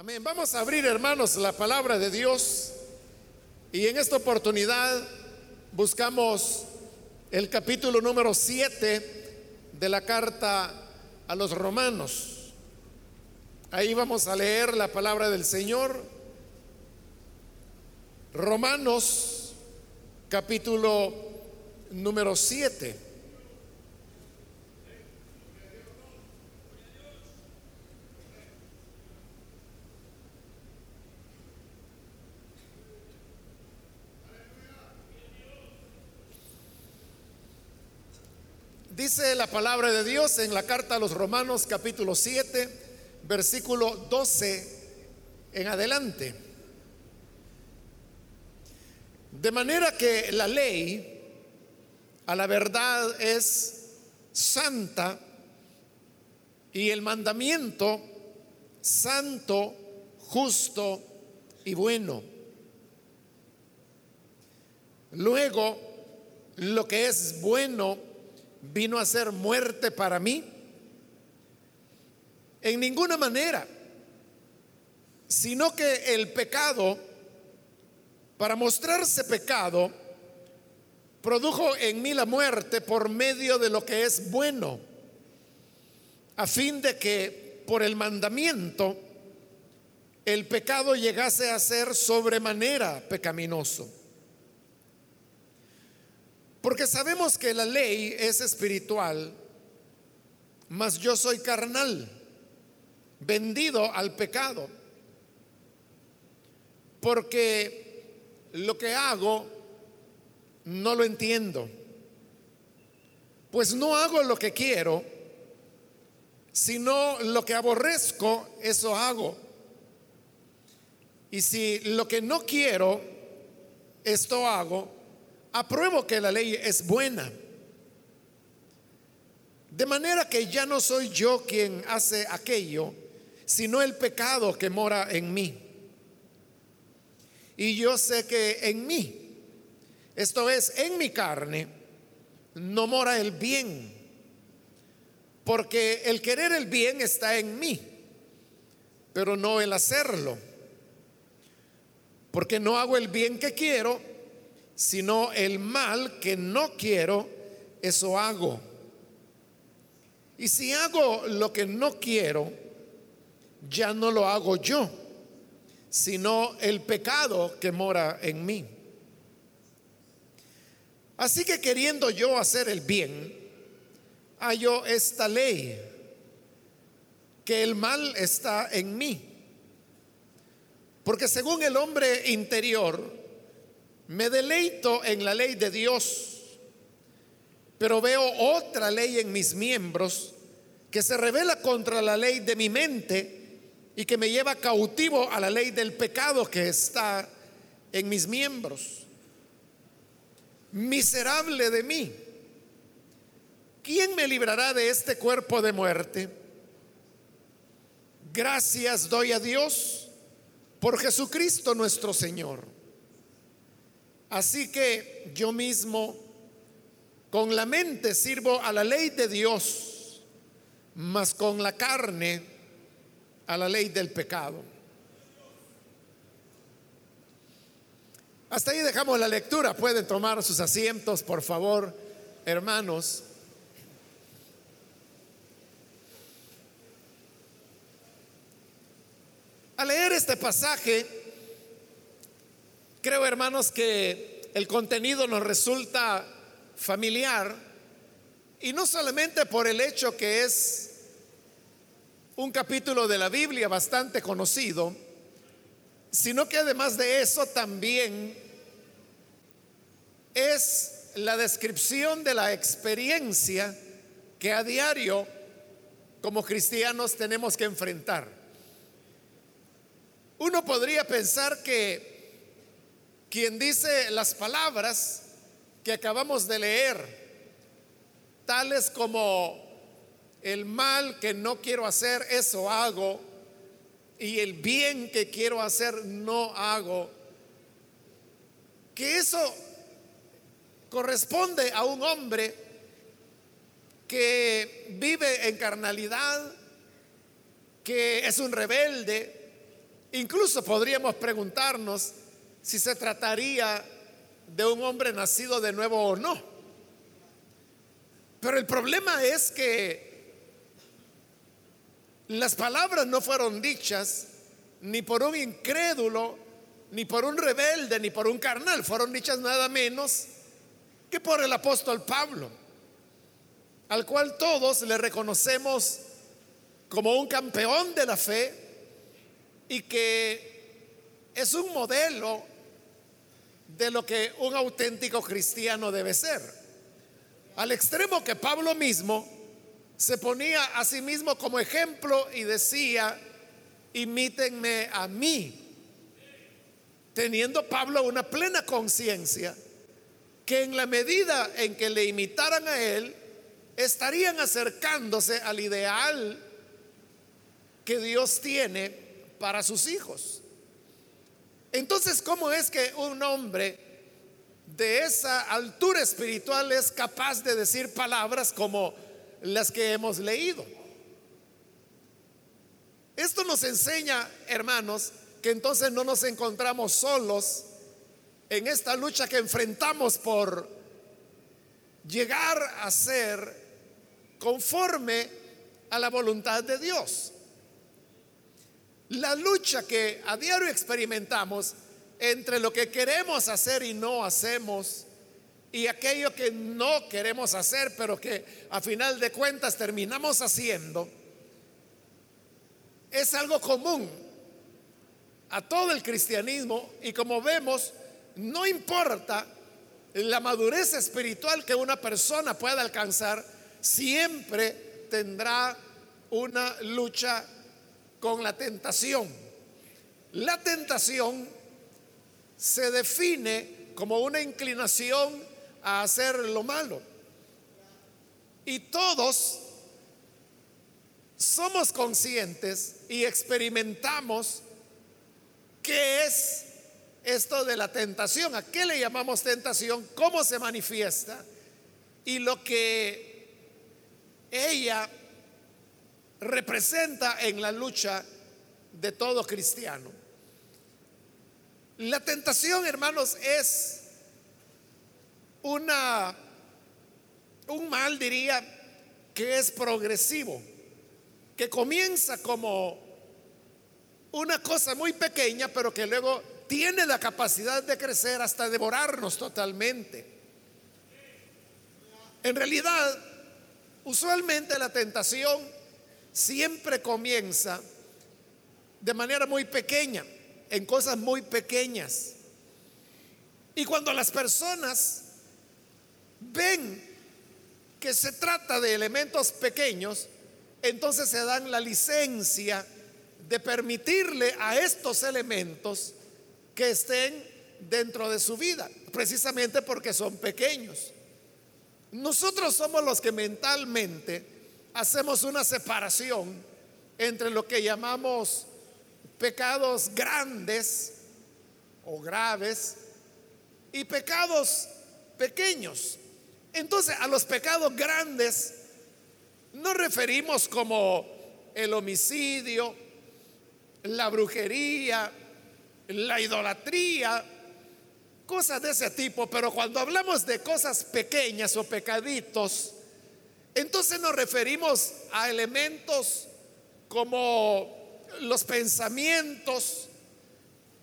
Amén. Vamos a abrir, hermanos, la palabra de Dios. Y en esta oportunidad buscamos el capítulo número 7 de la carta a los romanos. Ahí vamos a leer la palabra del Señor. Romanos capítulo número 7. Dice la palabra de Dios en la carta a los Romanos capítulo 7, versículo 12 en adelante. De manera que la ley a la verdad es santa y el mandamiento santo, justo y bueno. Luego, lo que es bueno vino a ser muerte para mí? En ninguna manera, sino que el pecado, para mostrarse pecado, produjo en mí la muerte por medio de lo que es bueno, a fin de que por el mandamiento el pecado llegase a ser sobremanera pecaminoso. Porque sabemos que la ley es espiritual, mas yo soy carnal, vendido al pecado. Porque lo que hago no lo entiendo. Pues no hago lo que quiero, sino lo que aborrezco, eso hago. Y si lo que no quiero, esto hago, apruebo que la ley es buena. De manera que ya no soy yo quien hace aquello, sino el pecado que mora en mí. Y yo sé que en mí, esto es, en mi carne, no mora el bien. Porque el querer el bien está en mí, pero no el hacerlo. Porque no hago el bien que quiero, sino el mal que no quiero, eso hago. Y si hago lo que no quiero, ya no lo hago yo, sino el pecado que mora en mí. Así que queriendo yo hacer el bien, hallo esta ley, que el mal está en mí. Porque según el hombre interior, me deleito en la ley de Dios, pero veo otra ley en mis miembros que se revela contra la ley de mi mente y que me lleva cautivo a la ley del pecado que está en mis miembros. Miserable de mí. ¿Quién me librará de este cuerpo de muerte? Gracias doy a Dios por Jesucristo nuestro Señor Así que yo mismo con la mente sirvo a la ley de Dios, mas con la carne a la ley del pecado. Hasta ahí dejamos la lectura. Pueden tomar sus asientos, por favor, hermanos. Al leer este pasaje, Creo, hermanos, que el contenido nos resulta familiar y no solamente por el hecho que es un capítulo de la Biblia bastante conocido, sino que además de eso también es la descripción de la experiencia que a diario como cristianos tenemos que enfrentar. Uno podría pensar que quien dice las palabras que acabamos de leer, tales como el mal que no quiero hacer, eso hago, y el bien que quiero hacer, no hago, que eso corresponde a un hombre que vive en carnalidad, que es un rebelde, Incluso podríamos preguntarnos si se trataría de un hombre nacido de nuevo o no. Pero el problema es que las palabras no fueron dichas ni por un incrédulo, ni por un rebelde, ni por un carnal. Fueron dichas nada menos que por el apóstol Pablo, al cual todos le reconocemos como un campeón de la fe y que es un modelo de lo que un auténtico cristiano debe ser. Al extremo que Pablo mismo se ponía a sí mismo como ejemplo y decía, imítenme a mí, teniendo Pablo una plena conciencia que en la medida en que le imitaran a él, estarían acercándose al ideal que Dios tiene para sus hijos. Entonces, ¿cómo es que un hombre de esa altura espiritual es capaz de decir palabras como las que hemos leído? Esto nos enseña, hermanos, que entonces no nos encontramos solos en esta lucha que enfrentamos por llegar a ser conforme a la voluntad de Dios. La lucha que a diario experimentamos entre lo que queremos hacer y no hacemos y aquello que no queremos hacer, pero que a final de cuentas terminamos haciendo, es algo común a todo el cristianismo y como vemos, no importa la madurez espiritual que una persona pueda alcanzar, siempre tendrá una lucha con la tentación. La tentación se define como una inclinación a hacer lo malo. Y todos somos conscientes y experimentamos qué es esto de la tentación, a qué le llamamos tentación, cómo se manifiesta y lo que ella representa en la lucha de todo cristiano. La tentación, hermanos, es una un mal diría que es progresivo, que comienza como una cosa muy pequeña, pero que luego tiene la capacidad de crecer hasta devorarnos totalmente. En realidad, usualmente la tentación siempre comienza de manera muy pequeña, en cosas muy pequeñas. Y cuando las personas ven que se trata de elementos pequeños, entonces se dan la licencia de permitirle a estos elementos que estén dentro de su vida, precisamente porque son pequeños. Nosotros somos los que mentalmente hacemos una separación entre lo que llamamos pecados grandes o graves y pecados pequeños. Entonces, a los pecados grandes nos referimos como el homicidio, la brujería, la idolatría, cosas de ese tipo, pero cuando hablamos de cosas pequeñas o pecaditos, entonces nos referimos a elementos como los pensamientos,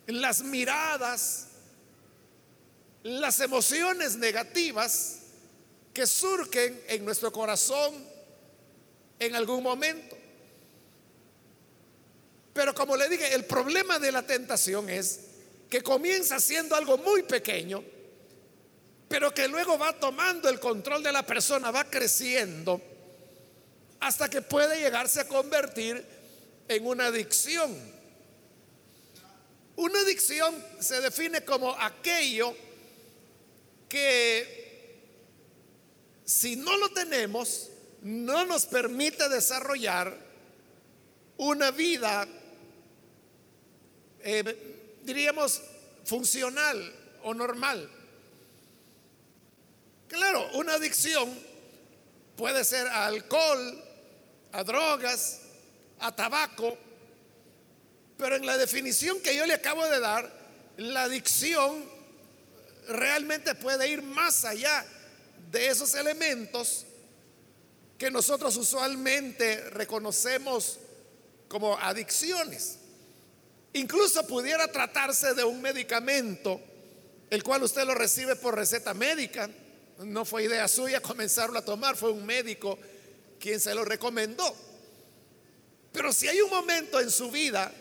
las miradas, las emociones negativas que surgen en nuestro corazón en algún momento. Pero como le dije, el problema de la tentación es que comienza siendo algo muy pequeño pero que luego va tomando el control de la persona, va creciendo, hasta que puede llegarse a convertir en una adicción. Una adicción se define como aquello que si no lo tenemos, no nos permite desarrollar una vida, eh, diríamos, funcional o normal. Claro, una adicción puede ser a alcohol, a drogas, a tabaco, Pero en la definición que yo le acabo de dar, la adicción realmente puede ir más allá de esos elementos que nosotros usualmente reconocemos como adicciones. Incluso pudiera tratarse de un medicamento, el cual usted lo recibe por receta médica. No fue idea suya comenzarlo a tomar, fue un médico quien se lo recomendó. Pero si hay un momento en su vida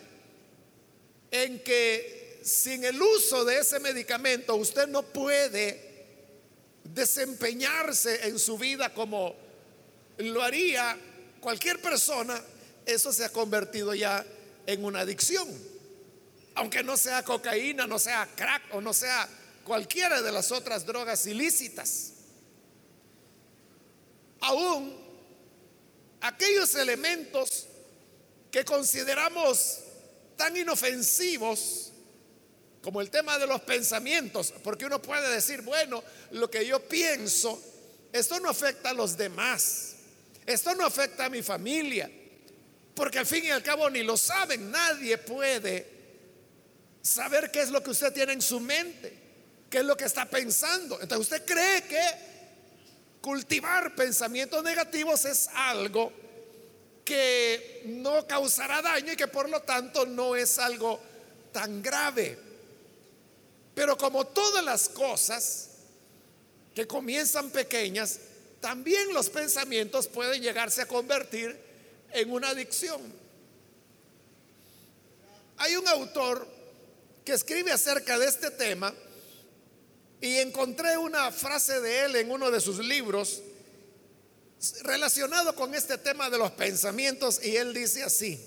en que sin el uso de ese medicamento usted no puede desempeñarse en su vida como lo haría cualquier persona, eso se ha convertido ya en una adicción. Aunque no sea cocaína, no sea crack o no sea cualquiera de las otras drogas ilícitas. Aún aquellos elementos que consideramos tan inofensivos como el tema de los pensamientos, porque uno puede decir, bueno, lo que yo pienso, esto no afecta a los demás, esto no afecta a mi familia, porque al fin y al cabo ni lo saben, nadie puede saber qué es lo que usted tiene en su mente, qué es lo que está pensando. Entonces usted cree que cultivar pensamientos negativos es algo que no causará daño y que por lo tanto no es algo tan grave. Pero como todas las cosas que comienzan pequeñas, también los pensamientos pueden llegarse a convertir en una adicción. Hay un autor que escribe acerca de este tema y encontré una frase de él en uno de sus libros relacionado con este tema de los pensamientos y él dice así,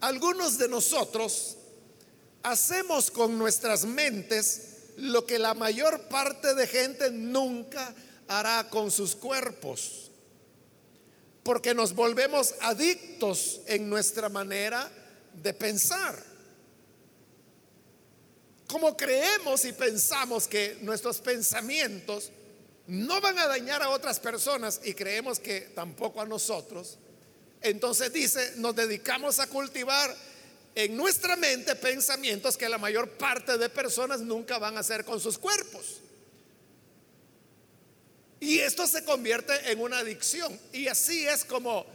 algunos de nosotros hacemos con nuestras mentes lo que la mayor parte de gente nunca hará con sus cuerpos, porque nos volvemos adictos en nuestra manera de pensar. Como creemos y pensamos que nuestros pensamientos no van a dañar a otras personas y creemos que tampoco a nosotros, entonces dice, nos dedicamos a cultivar en nuestra mente pensamientos que la mayor parte de personas nunca van a hacer con sus cuerpos. Y esto se convierte en una adicción. Y así es como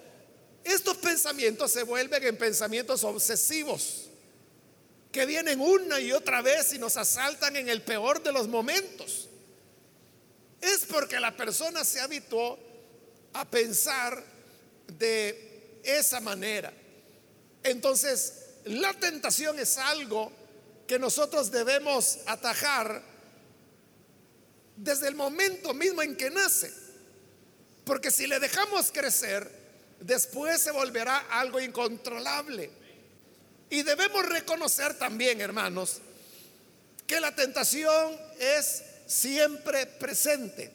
estos pensamientos se vuelven en pensamientos obsesivos, que vienen una y otra vez y nos asaltan en el peor de los momentos. Es porque la persona se habituó a pensar de esa manera. Entonces, la tentación es algo que nosotros debemos atajar desde el momento mismo en que nace. Porque si le dejamos crecer, después se volverá algo incontrolable. Y debemos reconocer también, hermanos, que la tentación es siempre presente.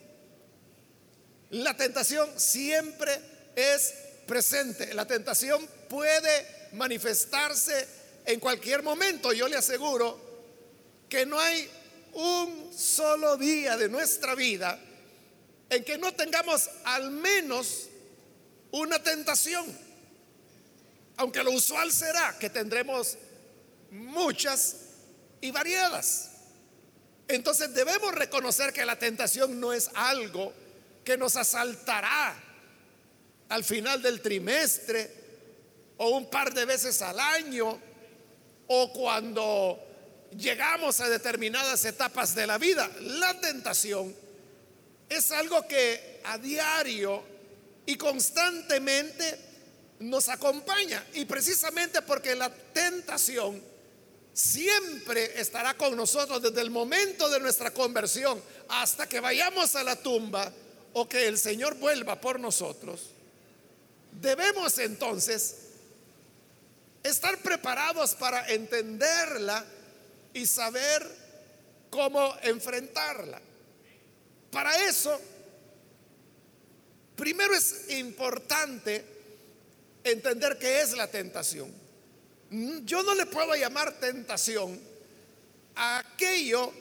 La tentación siempre es presente. La tentación puede manifestarse en cualquier momento. Yo le aseguro que no hay un solo día de nuestra vida en que no tengamos al menos una tentación. Aunque lo usual será que tendremos muchas y variadas. Entonces debemos reconocer que la tentación no es algo que nos asaltará al final del trimestre o un par de veces al año o cuando llegamos a determinadas etapas de la vida. La tentación es algo que a diario y constantemente nos acompaña. Y precisamente porque la tentación siempre estará con nosotros desde el momento de nuestra conversión hasta que vayamos a la tumba o que el Señor vuelva por nosotros. Debemos entonces estar preparados para entenderla y saber cómo enfrentarla. Para eso, primero es importante entender qué es la tentación. Mm, yo no le puedo llamar tentación a aquello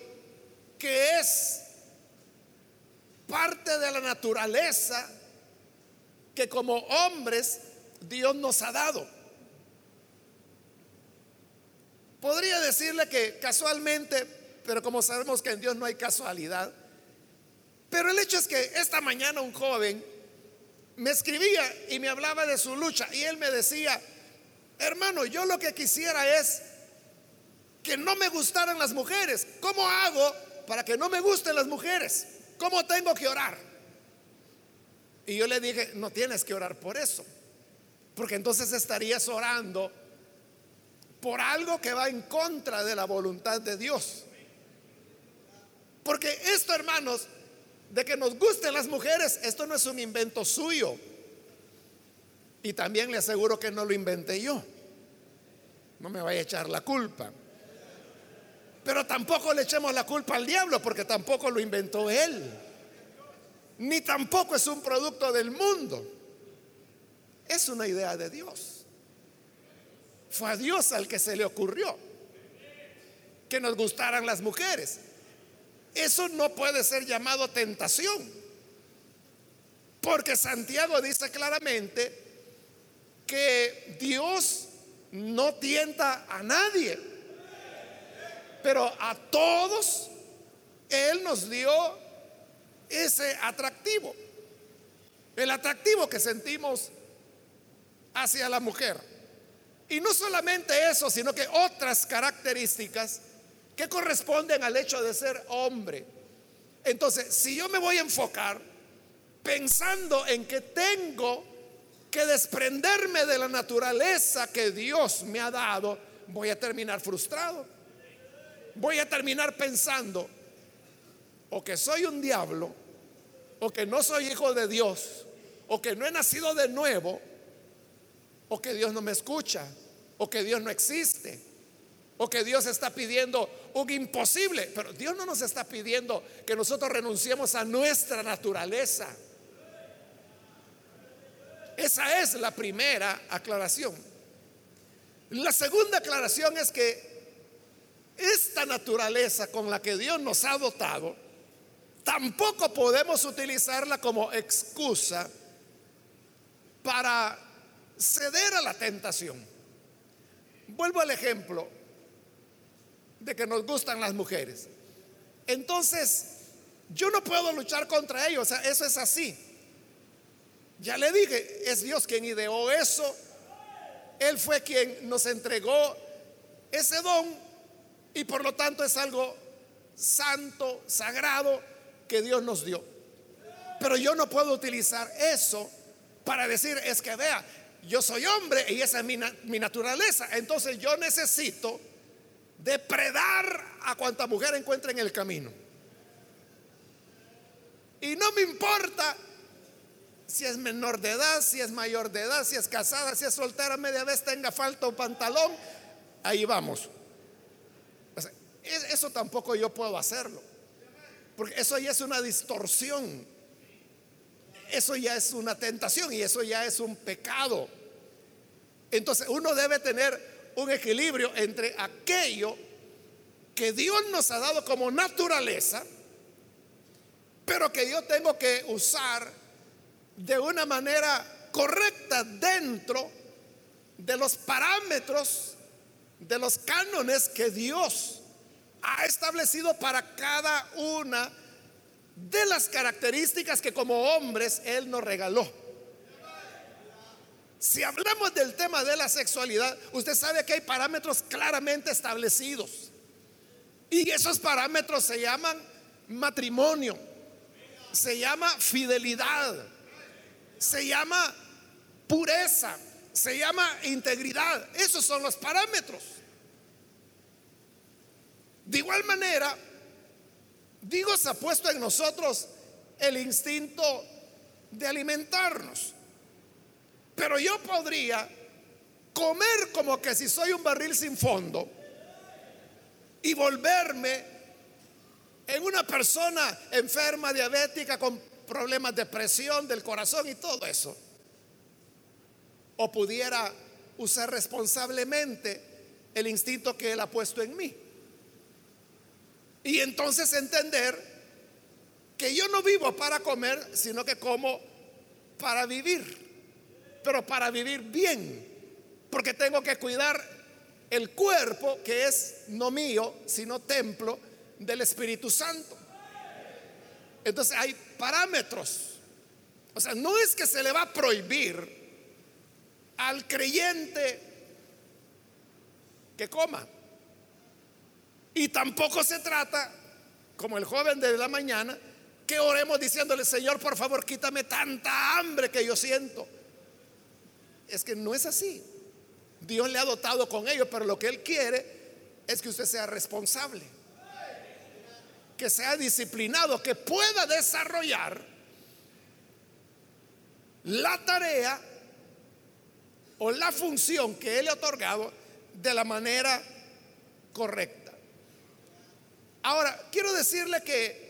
que es parte de la naturaleza que como hombres Dios nos ha dado. podría decirle que casualmente, pero como sabemos que en Dios no hay casualidad, pero el hecho es que esta mañana un joven me escribía y me hablaba de su lucha y él me decía, hermano, yo lo que quisiera es que no me gustaran las mujeres. ¿Cómo hago para que no me gusten las mujeres? ¿Cómo tengo que orar? Y yo le dije, no tienes que orar por eso, porque entonces estarías orando por algo que va en contra de la voluntad de Dios. Porque esto, hermanos, de que nos gusten las mujeres, esto no es un invento suyo. Y también le aseguro que no lo inventé yo. No me vaya a echar la culpa. Pero tampoco le echemos la culpa al diablo porque tampoco lo inventó él. Ni tampoco es un producto del mundo. Es una idea de Dios. Fue a Dios al que se le ocurrió que nos gustaran las mujeres. Eso no puede ser llamado tentación. Porque Santiago dice claramente que Dios no tienta a nadie, pero a todos Él nos dio ese atractivo, el atractivo que sentimos hacia la mujer. Y no solamente eso, sino que otras características que corresponden al hecho de ser hombre. Entonces, si yo me voy a enfocar pensando en que tengo que desprenderme de la naturaleza que Dios me ha dado, voy a terminar frustrado. Voy a terminar pensando o que soy un diablo, o que no soy hijo de Dios, o que no he nacido de nuevo, o que Dios no me escucha, o que Dios no existe, o que Dios está pidiendo un imposible. Pero Dios no nos está pidiendo que nosotros renunciemos a nuestra naturaleza. Esa es la primera aclaración. La segunda aclaración es que esta naturaleza con la que Dios nos ha dotado, tampoco podemos utilizarla como excusa para ceder a la tentación. Vuelvo al ejemplo de que nos gustan las mujeres. Entonces, yo no puedo luchar contra ellos, o sea, eso es así. Ya le dije, es Dios quien ideó eso. Él fue quien nos entregó ese don y por lo tanto es algo santo, sagrado que Dios nos dio. Pero yo no puedo utilizar eso para decir, es que vea, yo soy hombre y esa es mi, mi naturaleza. Entonces yo necesito depredar a cuanta mujer encuentre en el camino. Y no me importa si es menor de edad, si es mayor de edad, si es casada, si es soltera, media vez tenga falta o pantalón, ahí vamos. eso tampoco yo puedo hacerlo, porque eso ya es una distorsión, eso ya es una tentación y eso ya es un pecado. Entonces uno debe tener un equilibrio entre aquello que Dios nos ha dado como naturaleza, pero que yo tengo que usar de una manera correcta dentro de los parámetros, de los cánones que Dios ha establecido para cada una de las características que como hombres Él nos regaló. Si hablamos del tema de la sexualidad, usted sabe que hay parámetros claramente establecidos. Y esos parámetros se llaman matrimonio, se llama fidelidad, se llama pureza, se llama integridad. Esos son los parámetros. De igual manera, Dios ha puesto en nosotros el instinto de alimentarnos. Pero yo podría comer como que si soy un barril sin fondo y volverme en una persona enferma, diabética, con problemas de presión del corazón y todo eso. O pudiera usar responsablemente el instinto que Él ha puesto en mí. Y entonces entender que yo no vivo para comer, sino que como para vivir, pero para vivir bien, porque tengo que cuidar el cuerpo que es no mío, sino templo del Espíritu Santo. Entonces hay parámetros. O sea, no es que se le va a prohibir al creyente que coma. Y tampoco se trata, como el joven de la mañana, que oremos diciéndole, Señor, por favor, quítame tanta hambre que yo siento. Es que no es así. Dios le ha dotado con ello, pero lo que Él quiere es que usted sea responsable, que sea disciplinado, que pueda desarrollar la tarea o la función que Él le ha otorgado de la manera correcta. Ahora, quiero decirle que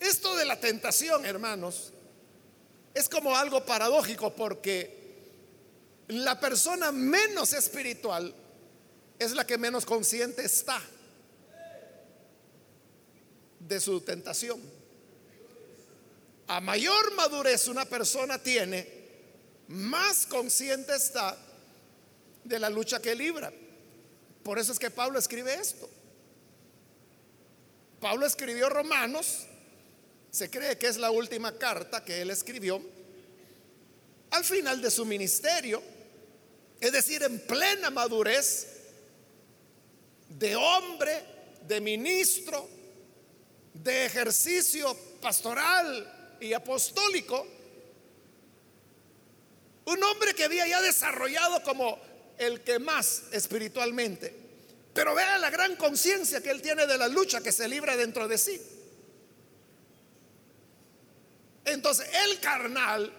esto de la tentación, hermanos, es como algo paradójico porque la persona menos espiritual es la que menos consciente está de su tentación. A mayor madurez una persona tiene, más consciente está de la lucha que libra. Por eso es que Pablo escribe esto. Pablo escribió Romanos, se cree que es la última carta que él escribió, al final de su ministerio, es decir, en plena madurez de hombre, de ministro, de ejercicio pastoral y apostólico, un hombre que había ya desarrollado como el que más espiritualmente. Pero vea la gran conciencia que él tiene de la lucha que se libra dentro de sí. Entonces, el carnal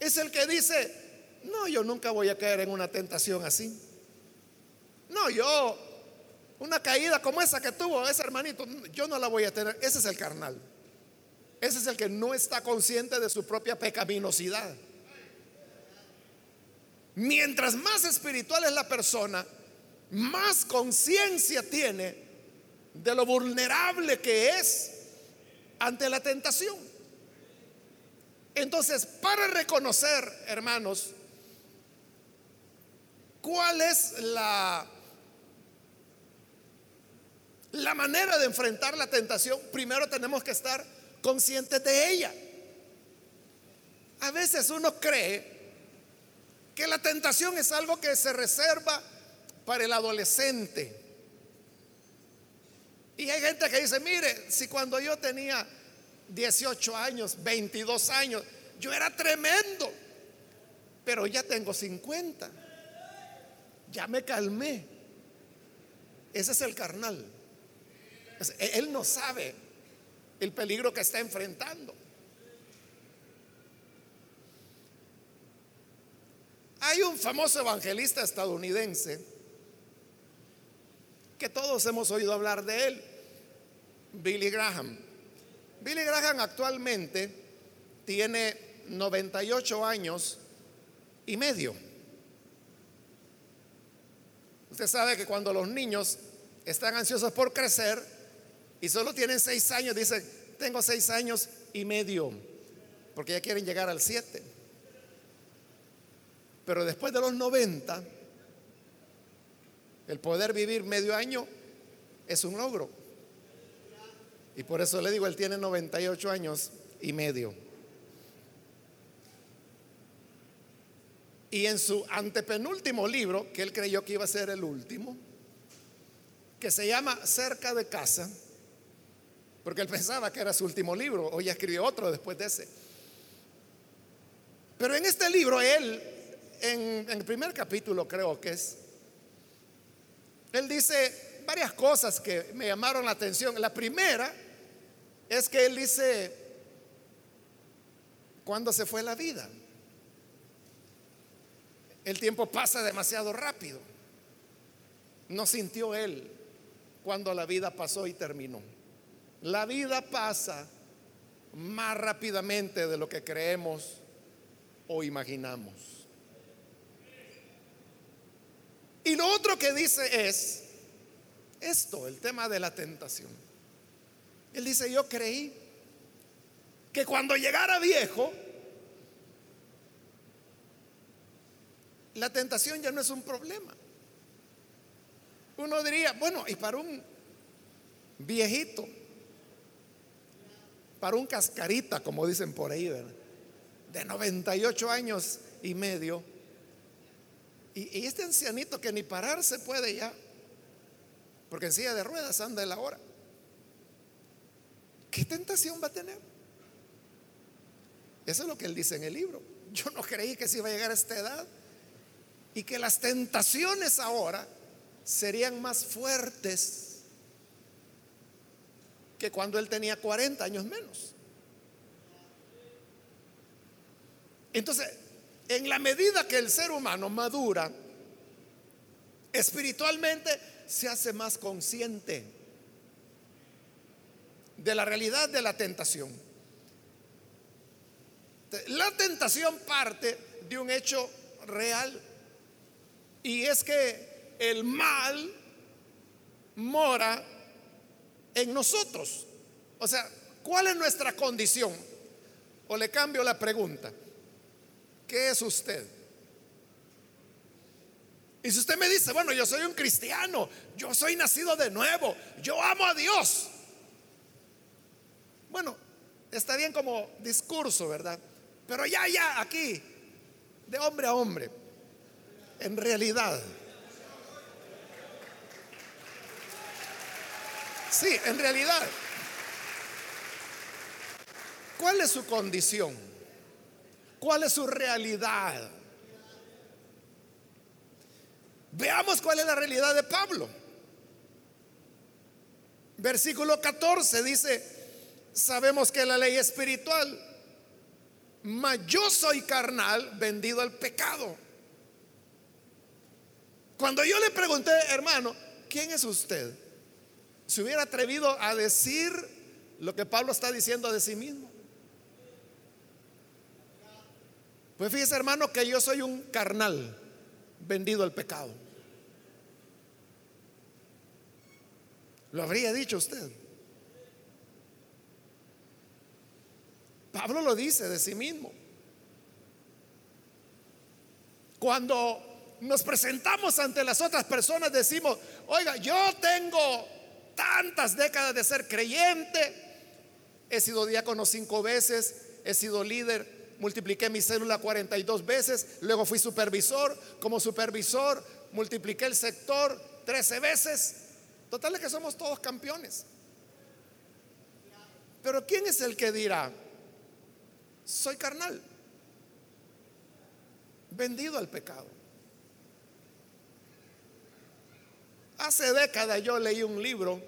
es el que dice, no, yo nunca voy a caer en una tentación así. No, yo, una caída como esa que tuvo ese hermanito, yo no la voy a tener. Ese es el carnal. Ese es el que no está consciente de su propia pecaminosidad. Mientras más espiritual es la persona, más conciencia tiene de lo vulnerable que es ante la tentación. Entonces, para reconocer, hermanos, cuál es la la manera de enfrentar la tentación, primero tenemos que estar conscientes de ella. A veces uno cree que la tentación es algo que se reserva para el adolescente. Y hay gente que dice, mire, si cuando yo tenía 18 años, 22 años, yo era tremendo, pero ya tengo 50. Ya me calmé. Ese es el carnal. Él no sabe el peligro que está enfrentando. Hay un famoso evangelista estadounidense que todos hemos oído hablar de él, Billy Graham. Billy Graham actualmente tiene 98 años y medio. Usted sabe que cuando los niños están ansiosos por crecer y solo tienen 6 años, dicen, tengo 6 años y medio, porque ya quieren llegar al 7. Pero después de los 90, el poder vivir medio año es un logro. Y por eso le digo, él tiene 98 años y medio. Y en su antepenúltimo libro, que él creyó que iba a ser el último, que se llama Cerca de casa, porque él pensaba que era su último libro, hoy escribió otro después de ese. Pero en este libro él en, el primer capítulo creo que es, él dice varias cosas que me llamaron la atención. La primera es que él dice, cuando se fue la vida? El tiempo pasa demasiado rápido. No sintió él cuando la vida pasó y terminó. La vida pasa más rápidamente de lo que creemos o imaginamos. Y lo otro que dice es esto, el tema de la tentación. Él dice, yo creí que cuando llegara viejo, la tentación ya no es un problema. Uno diría, bueno, y para un viejito, para un cascarita, como dicen por ahí, de 98 años y medio, y, este ancianito que ni pararse puede ya, porque en silla de ruedas anda en la hora, ¿qué tentación va a tener? Eso es lo que él dice en el libro. Yo no creí que se iba a llegar a esta edad y que las tentaciones ahora serían más fuertes que cuando él tenía 40 años menos. Entonces, en la medida que el ser humano madura, espiritualmente se hace más consciente de la realidad de la tentación. La tentación parte de un hecho real y es que el mal mora en nosotros. O sea, ¿cuál es nuestra condición? O le cambio la pregunta. ¿Qué es usted? Y si usted me dice, bueno, yo soy un cristiano, yo soy nacido de nuevo, yo amo a Dios. Bueno, está bien como discurso, ¿verdad? Pero ya, ya, aquí, de hombre a hombre, en realidad. Sí, en realidad. ¿Cuál es su condición? ¿Cuál es su realidad? Veamos cuál es la realidad de Pablo. Versículo 14 dice, sabemos que la ley espiritual mas yo soy carnal, vendido al pecado. Cuando yo le pregunté, hermano, ¿quién es usted? Se hubiera atrevido a decir lo que Pablo está diciendo de sí mismo. Pues fíjese, hermano, que yo soy un carnal vendido al pecado. ¿Lo habría dicho usted? Pablo lo dice de sí mismo. Cuando nos presentamos ante las otras personas decimos, oiga, yo tengo tantas décadas de ser creyente, he sido diácono cinco veces, he sido líder, multipliqué mi célula 42 veces, luego fui supervisor, como supervisor multipliqué el sector 13 veces. Total es que somos todos campeones. Pero ¿quién es el que dirá? soy carnal, vendido al pecado. Hace décadas yo leí un libro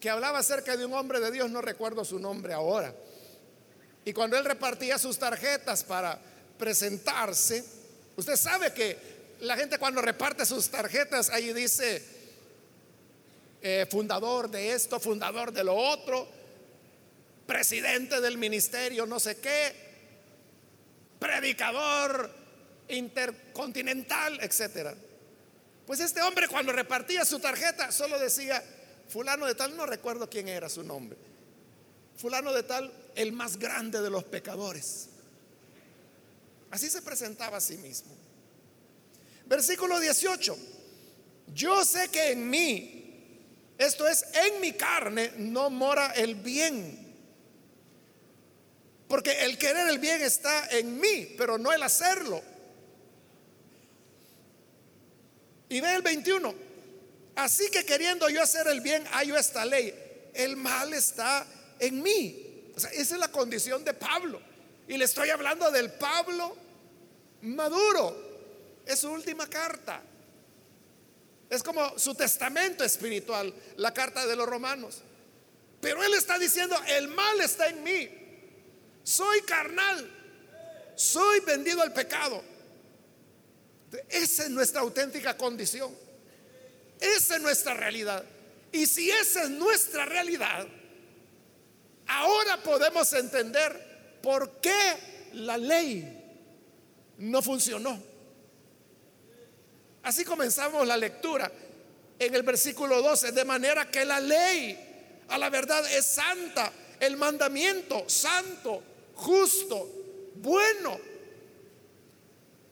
que hablaba acerca de un hombre de Dios, no recuerdo su nombre ahora. Y cuando él repartía sus tarjetas para presentarse, usted sabe que la gente cuando reparte sus tarjetas, ahí dice eh, fundador de esto, fundador de lo otro, presidente del ministerio, no sé qué, predicador intercontinental, etcétera. Pues este hombre cuando repartía su tarjeta solo decía, fulano de tal, no recuerdo quién era su nombre, fulano de tal, el más grande de los pecadores. Así se presentaba a sí mismo. Versículo 18, yo sé que en mí, esto es, en mi carne no mora el bien porque el querer el bien está en mí, pero no el hacerlo. Y ve el 21. Así que queriendo yo hacer el bien, hallo esta ley. El mal está en mí. Esa es la condición de Pablo. Y le estoy hablando del Pablo maduro. Es su última carta. Es como su testamento espiritual, la carta de los romanos. Pero él está diciendo, el mal está en mí. Soy carnal. Soy vendido al pecado. Esa es nuestra auténtica condición. Esa es nuestra realidad. Y si esa es nuestra realidad, ahora podemos entender por qué la ley no funcionó. Así comenzamos la lectura en el versículo 12, de manera que la ley a la verdad es santa, el mandamiento santo, justo, bueno.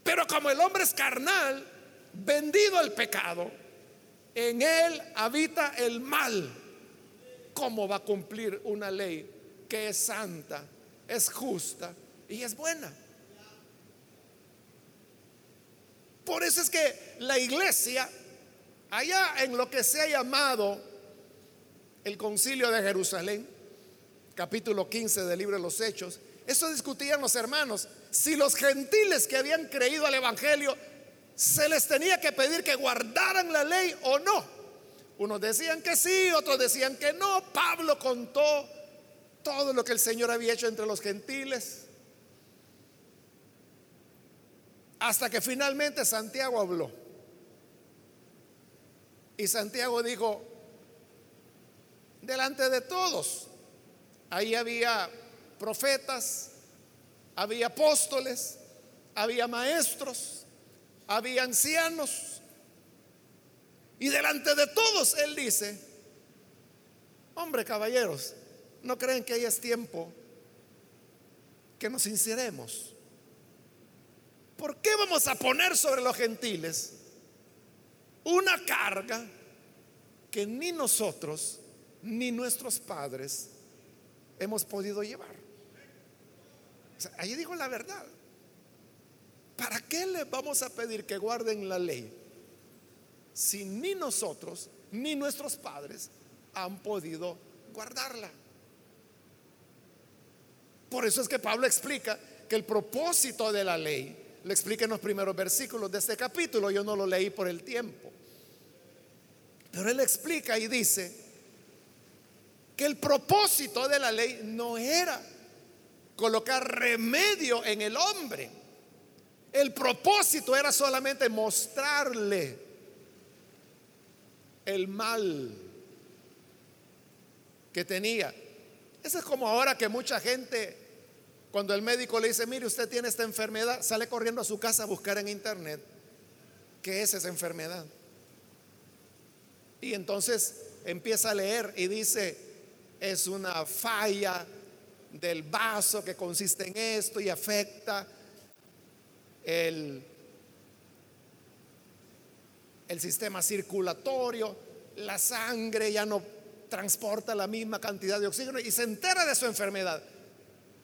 Pero como el hombre es carnal, vendido al pecado, en él habita el mal. ¿Cómo va a cumplir una ley que es santa, es justa y es buena? Por eso es que la iglesia, allá en lo que se ha llamado el concilio de Jerusalén, capítulo 15 del libro de los Hechos, eso discutían los hermanos. Si los gentiles que habían creído al Evangelio se les tenía que pedir que guardaran la ley o no. Unos decían que sí, otros decían que no. Pablo contó todo lo que el Señor había hecho entre los gentiles. Hasta que finalmente Santiago habló. Y Santiago dijo, delante de todos, ahí había profetas, había apóstoles, había maestros, había ancianos. Y delante de todos él dice, hombre caballeros, ¿no creen que ahí es tiempo que nos sinceremos? ¿Por qué vamos a poner sobre los gentiles una carga que ni nosotros ni nuestros padres hemos podido llevar? Ahí dijo la verdad. ¿Para qué les vamos a pedir que guarden la ley si ni nosotros ni nuestros padres han podido guardarla? Por eso es que Pablo explica que el propósito de la ley, lo explica en los primeros versículos de este capítulo, yo no lo leí por el tiempo, pero él explica y dice que el propósito de la ley no era colocar remedio en el hombre, el propósito era solamente mostrarle el mal que tenía. Eso es como ahora que mucha gente, cuando el médico le dice, mire, usted tiene esta enfermedad, sale corriendo a su casa a buscar en internet qué es esa enfermedad. Y entonces empieza a leer y dice, es una falla del vaso que consiste en esto y afecta el, el sistema circulatorio, la sangre ya no transporta la misma cantidad de oxígeno y se entera de su enfermedad.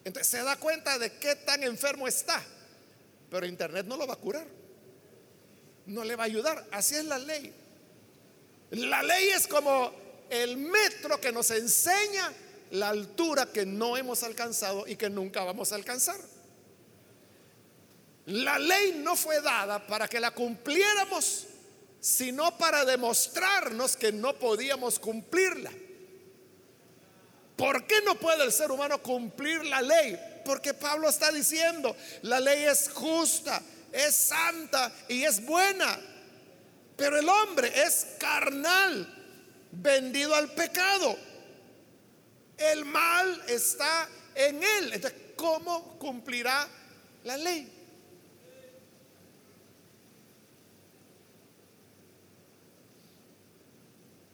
Entonces se da cuenta de qué tan enfermo está. Pero Internet no lo va a curar. No le va a ayudar. Así es la ley. La ley es como el metro que nos enseña la altura que no hemos alcanzado y que nunca vamos a alcanzar. La ley no fue dada para que la cumpliéramos, sino para demostrarnos que no podíamos cumplirla. ¿Por qué no puede el ser humano cumplir la ley? Porque Pablo está diciendo, la ley es justa, es santa y es buena. Pero el hombre es carnal, vendido al pecado. El mal está en él. Entonces, ¿cómo cumplirá la ley?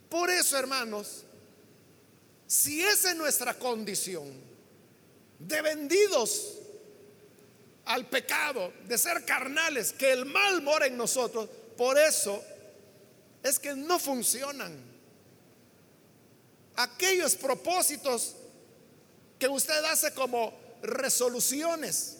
Por eso, hermanos, si esa es nuestra condición, de vendidos al pecado, de ser carnales, que el mal mora en nosotros, por eso es que no funcionan aquellos propósitos que usted hace como resoluciones,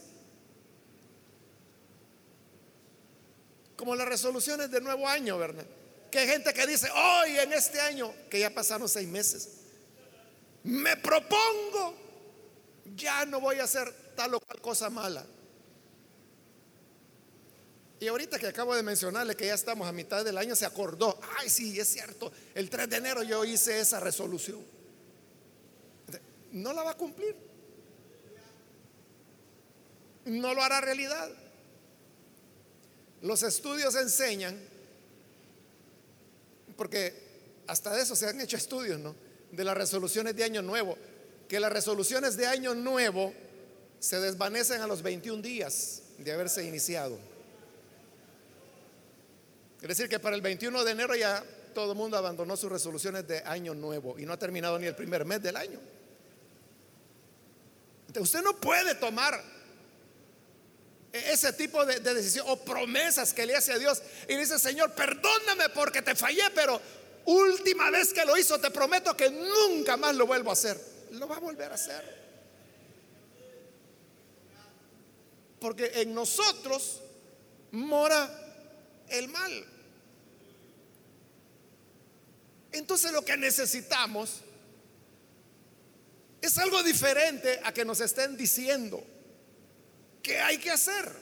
como las resoluciones de nuevo año, ¿verdad? Que hay gente que dice, hoy en este año, que ya pasaron seis meses, me propongo, ya no voy a hacer tal o cual cosa mala. Y ahorita que acabo de mencionarle que ya estamos a mitad del año, se acordó, ay sí, es cierto, el 3 de enero yo hice esa resolución. No la va a cumplir. No lo hará realidad. Los estudios enseñan porque hasta de eso se han hecho estudios, ¿no? De las resoluciones de año nuevo, que las resoluciones de año nuevo se desvanecen a los 21 días de haberse iniciado. Es decir, que para el 21 de enero ya todo el mundo abandonó sus resoluciones de año nuevo y no ha terminado ni el primer mes del año. Usted no puede tomar ese tipo de, de decisión o promesas que le hace a Dios y dice, Señor, perdóname porque te fallé, pero última vez que lo hizo, te prometo que nunca más lo vuelvo a hacer. Lo va a volver a hacer. Porque en nosotros mora el mal. Entonces lo que necesitamos es algo diferente a que nos estén diciendo que hay que hacer.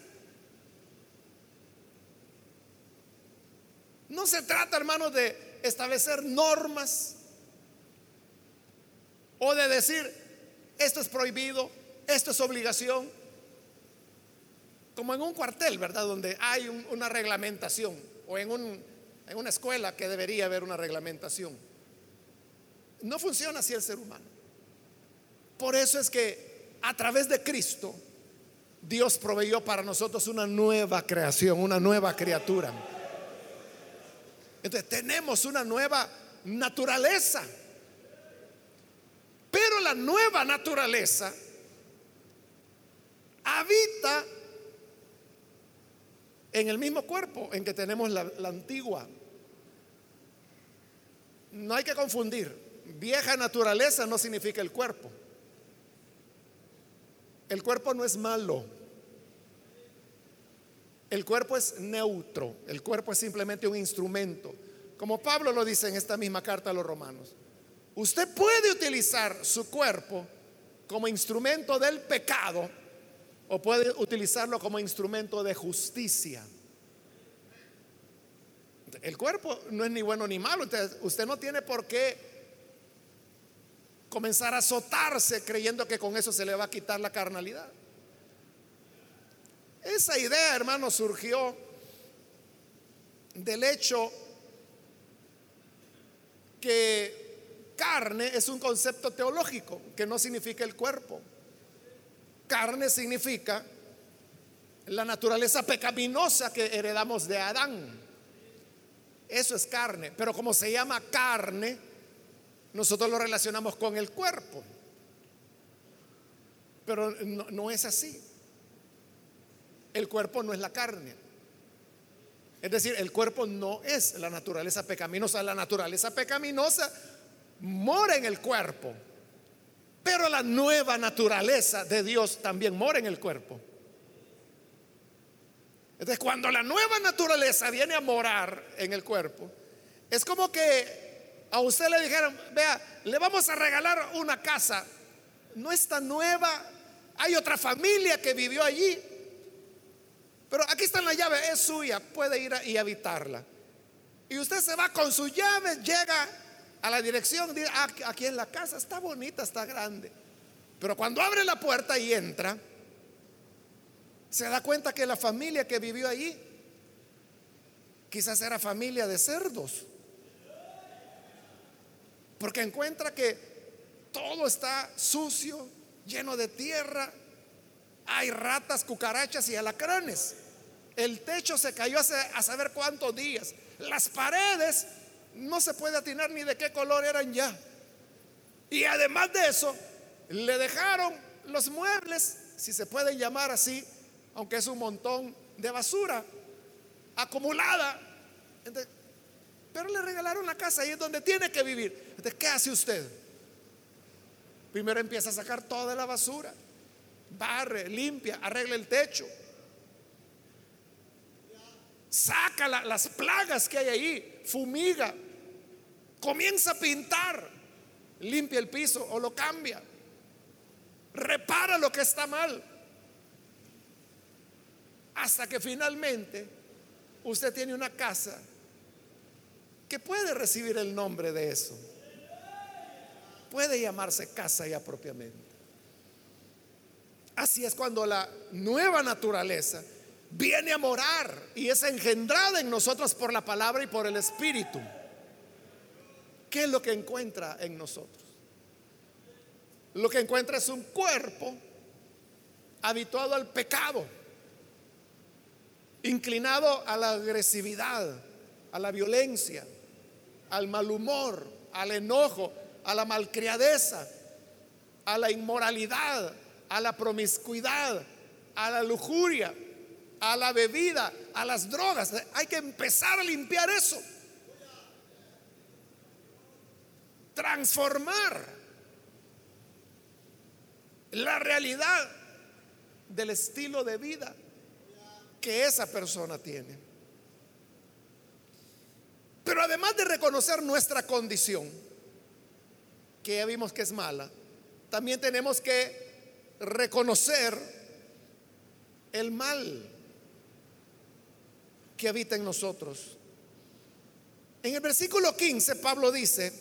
No se trata, hermanos, de establecer normas o de decir, esto es prohibido, esto es obligación, como en un cuartel, ¿verdad? Donde hay una reglamentación o en, en una escuela que debería haber una reglamentación. No funciona así el ser humano. Por eso es que a través de Cristo Dios proveyó para nosotros una nueva creación, una nueva criatura. Entonces tenemos una nueva naturaleza. Pero la nueva naturaleza habita en el mismo cuerpo en que tenemos la, antigua. No hay que confundir. Vieja naturaleza no significa el cuerpo. El cuerpo no es malo. El cuerpo es neutro. El cuerpo es simplemente un instrumento. Como Pablo lo dice en esta misma carta a los romanos. Usted puede utilizar su cuerpo como instrumento del pecado o puede utilizarlo como instrumento de justicia. El cuerpo no es ni bueno ni malo, entonces usted no tiene por qué comenzar a azotarse creyendo que con eso se le va a quitar la carnalidad. Esa idea, hermano, surgió del hecho que carne es un concepto teológico que no significa el cuerpo. Carne significa la naturaleza pecaminosa que heredamos de Adán. Eso es carne. Pero como se llama carne, nosotros lo relacionamos con el cuerpo. Pero no, es así. El cuerpo no es la carne. Es decir, el cuerpo no es la naturaleza pecaminosa. La naturaleza pecaminosa mora en el cuerpo. Pero la nueva naturaleza de Dios también mora en el cuerpo. Entonces, cuando la nueva naturaleza viene a morar en el cuerpo, es como que a usted le dijeron, vea, le vamos a regalar una casa. No está nueva, hay otra familia que vivió allí. Pero aquí está la llave, es suya, puede ir y habitarla. Y usted se va con su llave, llega a la dirección, dice, ah, aquí en la casa, está bonita, está grande. Pero cuando abre la puerta y entra, se da cuenta que la familia que vivió allí quizás era familia de cerdos. Porque encuentra que todo está sucio, lleno de tierra, hay ratas, cucarachas y alacranes. El techo se cayó hace a saber cuántos días. Las paredes no se puede atinar ni de qué color eran ya. Y además de eso, le dejaron los muebles, si se pueden llamar así, aunque es un montón de basura acumulada. pero le regalaron la casa y es donde tiene que vivir. Entonces, ¿qué hace usted? Primero empieza a sacar toda la basura, barre, limpia, arregla el techo, saca las plagas que hay ahí, fumiga, comienza a pintar, limpia el piso o lo cambia, repara lo que está mal, hasta que finalmente usted tiene una casa que puede recibir el nombre de eso. Puede llamarse casa ya propiamente. Así es cuando la nueva naturaleza viene a morar y es engendrada en nosotros por la palabra y por el Espíritu. ¿Qué es lo que encuentra en nosotros? Lo que encuentra es un cuerpo habituado al pecado, inclinado a la agresividad, a la violencia, al mal humor, al enojo, a la malcriadeza, a la inmoralidad, a la promiscuidad, a la lujuria, a la bebida, a las drogas. Hay que empezar a limpiar eso. Transformar la realidad del estilo de vida que esa persona tiene. Pero además de reconocer nuestra condición, que ya vimos que es mala, también tenemos que reconocer el mal que habita en nosotros. En el versículo 15 Pablo dice,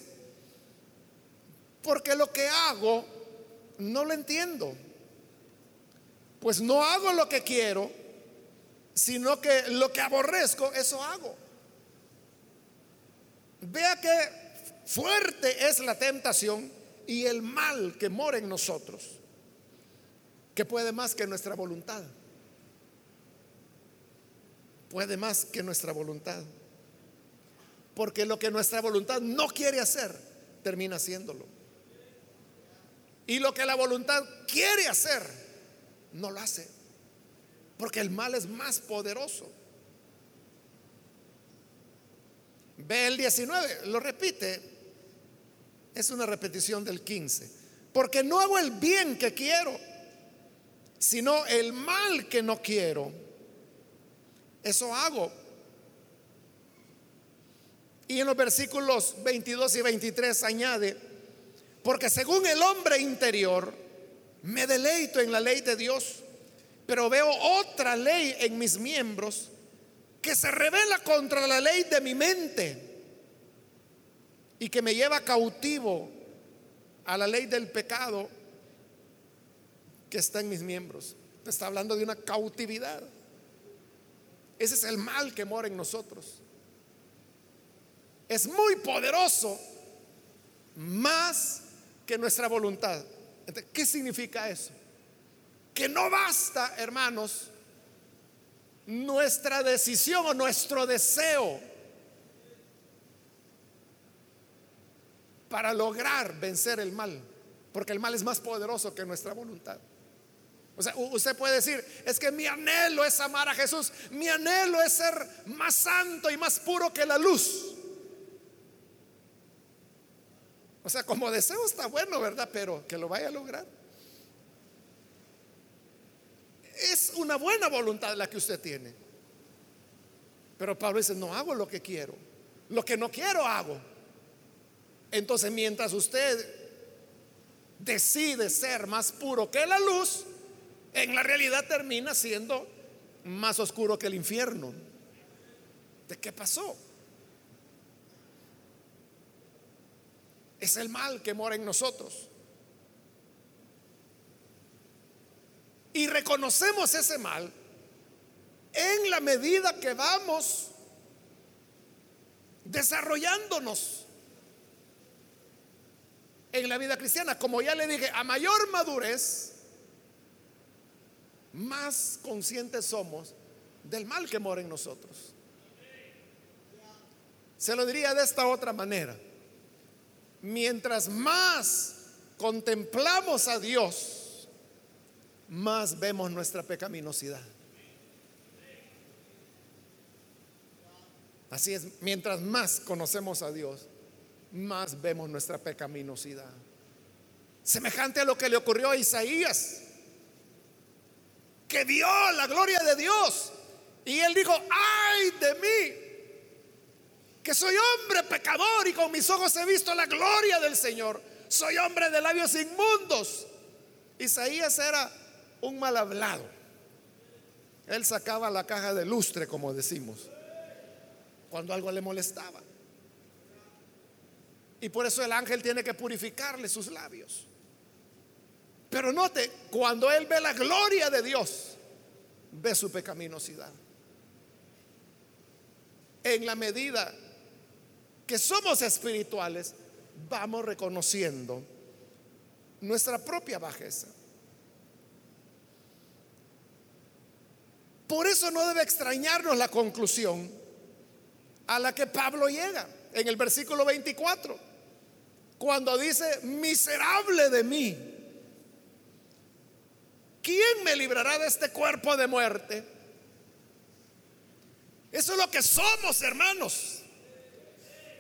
porque lo que hago no lo entiendo, pues no hago lo que quiero, sino que lo que aborrezco, eso hago. Vea que fuerte es la tentación y el mal que mora en nosotros, que puede más que nuestra voluntad. Puede más que nuestra voluntad. Porque lo que nuestra voluntad no quiere hacer, termina haciéndolo. Y lo que la voluntad quiere hacer, no lo hace. Porque el mal es más poderoso. Ve el 19, lo repite. Es una repetición del 15. Porque no hago el bien que quiero, sino el mal que no quiero. Eso hago. Y en los versículos 22 y 23 añade, porque según el hombre interior, me deleito en la ley de Dios, pero veo otra ley en mis miembros que se revela contra la ley de mi mente y que me lleva cautivo a la ley del pecado que está en mis miembros. Está hablando de una cautividad. Ese es el mal que mora en nosotros. Es muy poderoso, más que nuestra voluntad. ¿Qué significa eso? Que no basta, hermanos, nuestra decisión o nuestro deseo para lograr vencer el mal, porque el mal es más poderoso que nuestra voluntad. O sea, usted puede decir, es que mi anhelo es amar a Jesús, mi anhelo es ser más santo y más puro que la luz. O sea, como deseo está bueno, ¿verdad? Pero que lo vaya a lograr. Es una buena voluntad la que usted tiene. Pero Pablo dice, no hago lo que quiero. Lo que no quiero hago. Entonces, mientras usted decide ser más puro que la luz, en la realidad termina siendo más oscuro que el infierno. ¿De qué pasó? Es el mal que mora en nosotros. Y reconocemos ese mal en la medida que vamos desarrollándonos en la vida cristiana. Como ya le dije, a mayor madurez, más conscientes somos del mal que mora en nosotros. Se lo diría de esta otra manera. Mientras más contemplamos a Dios, más vemos nuestra pecaminosidad. Así es, mientras más conocemos a Dios, más vemos nuestra pecaminosidad. Semejante a lo que le ocurrió a Isaías, que vio la gloria de Dios. Y él dijo, ay de mí, que soy hombre pecador y con mis ojos he visto la gloria del Señor. Soy hombre de labios inmundos. Isaías era un mal hablado. Él sacaba la caja de lustre, como decimos, cuando algo le molestaba. Y por eso el ángel tiene que purificarle sus labios. Pero note, cuando él ve la gloria de Dios, ve su pecaminosidad. En la medida que somos espirituales, vamos reconociendo nuestra propia bajeza. Por eso no debe extrañarnos la conclusión a la que Pablo llega en el versículo 24 cuando dice, miserable de mí, ¿quién me librará de este cuerpo de muerte? Eso es lo que somos, hermanos.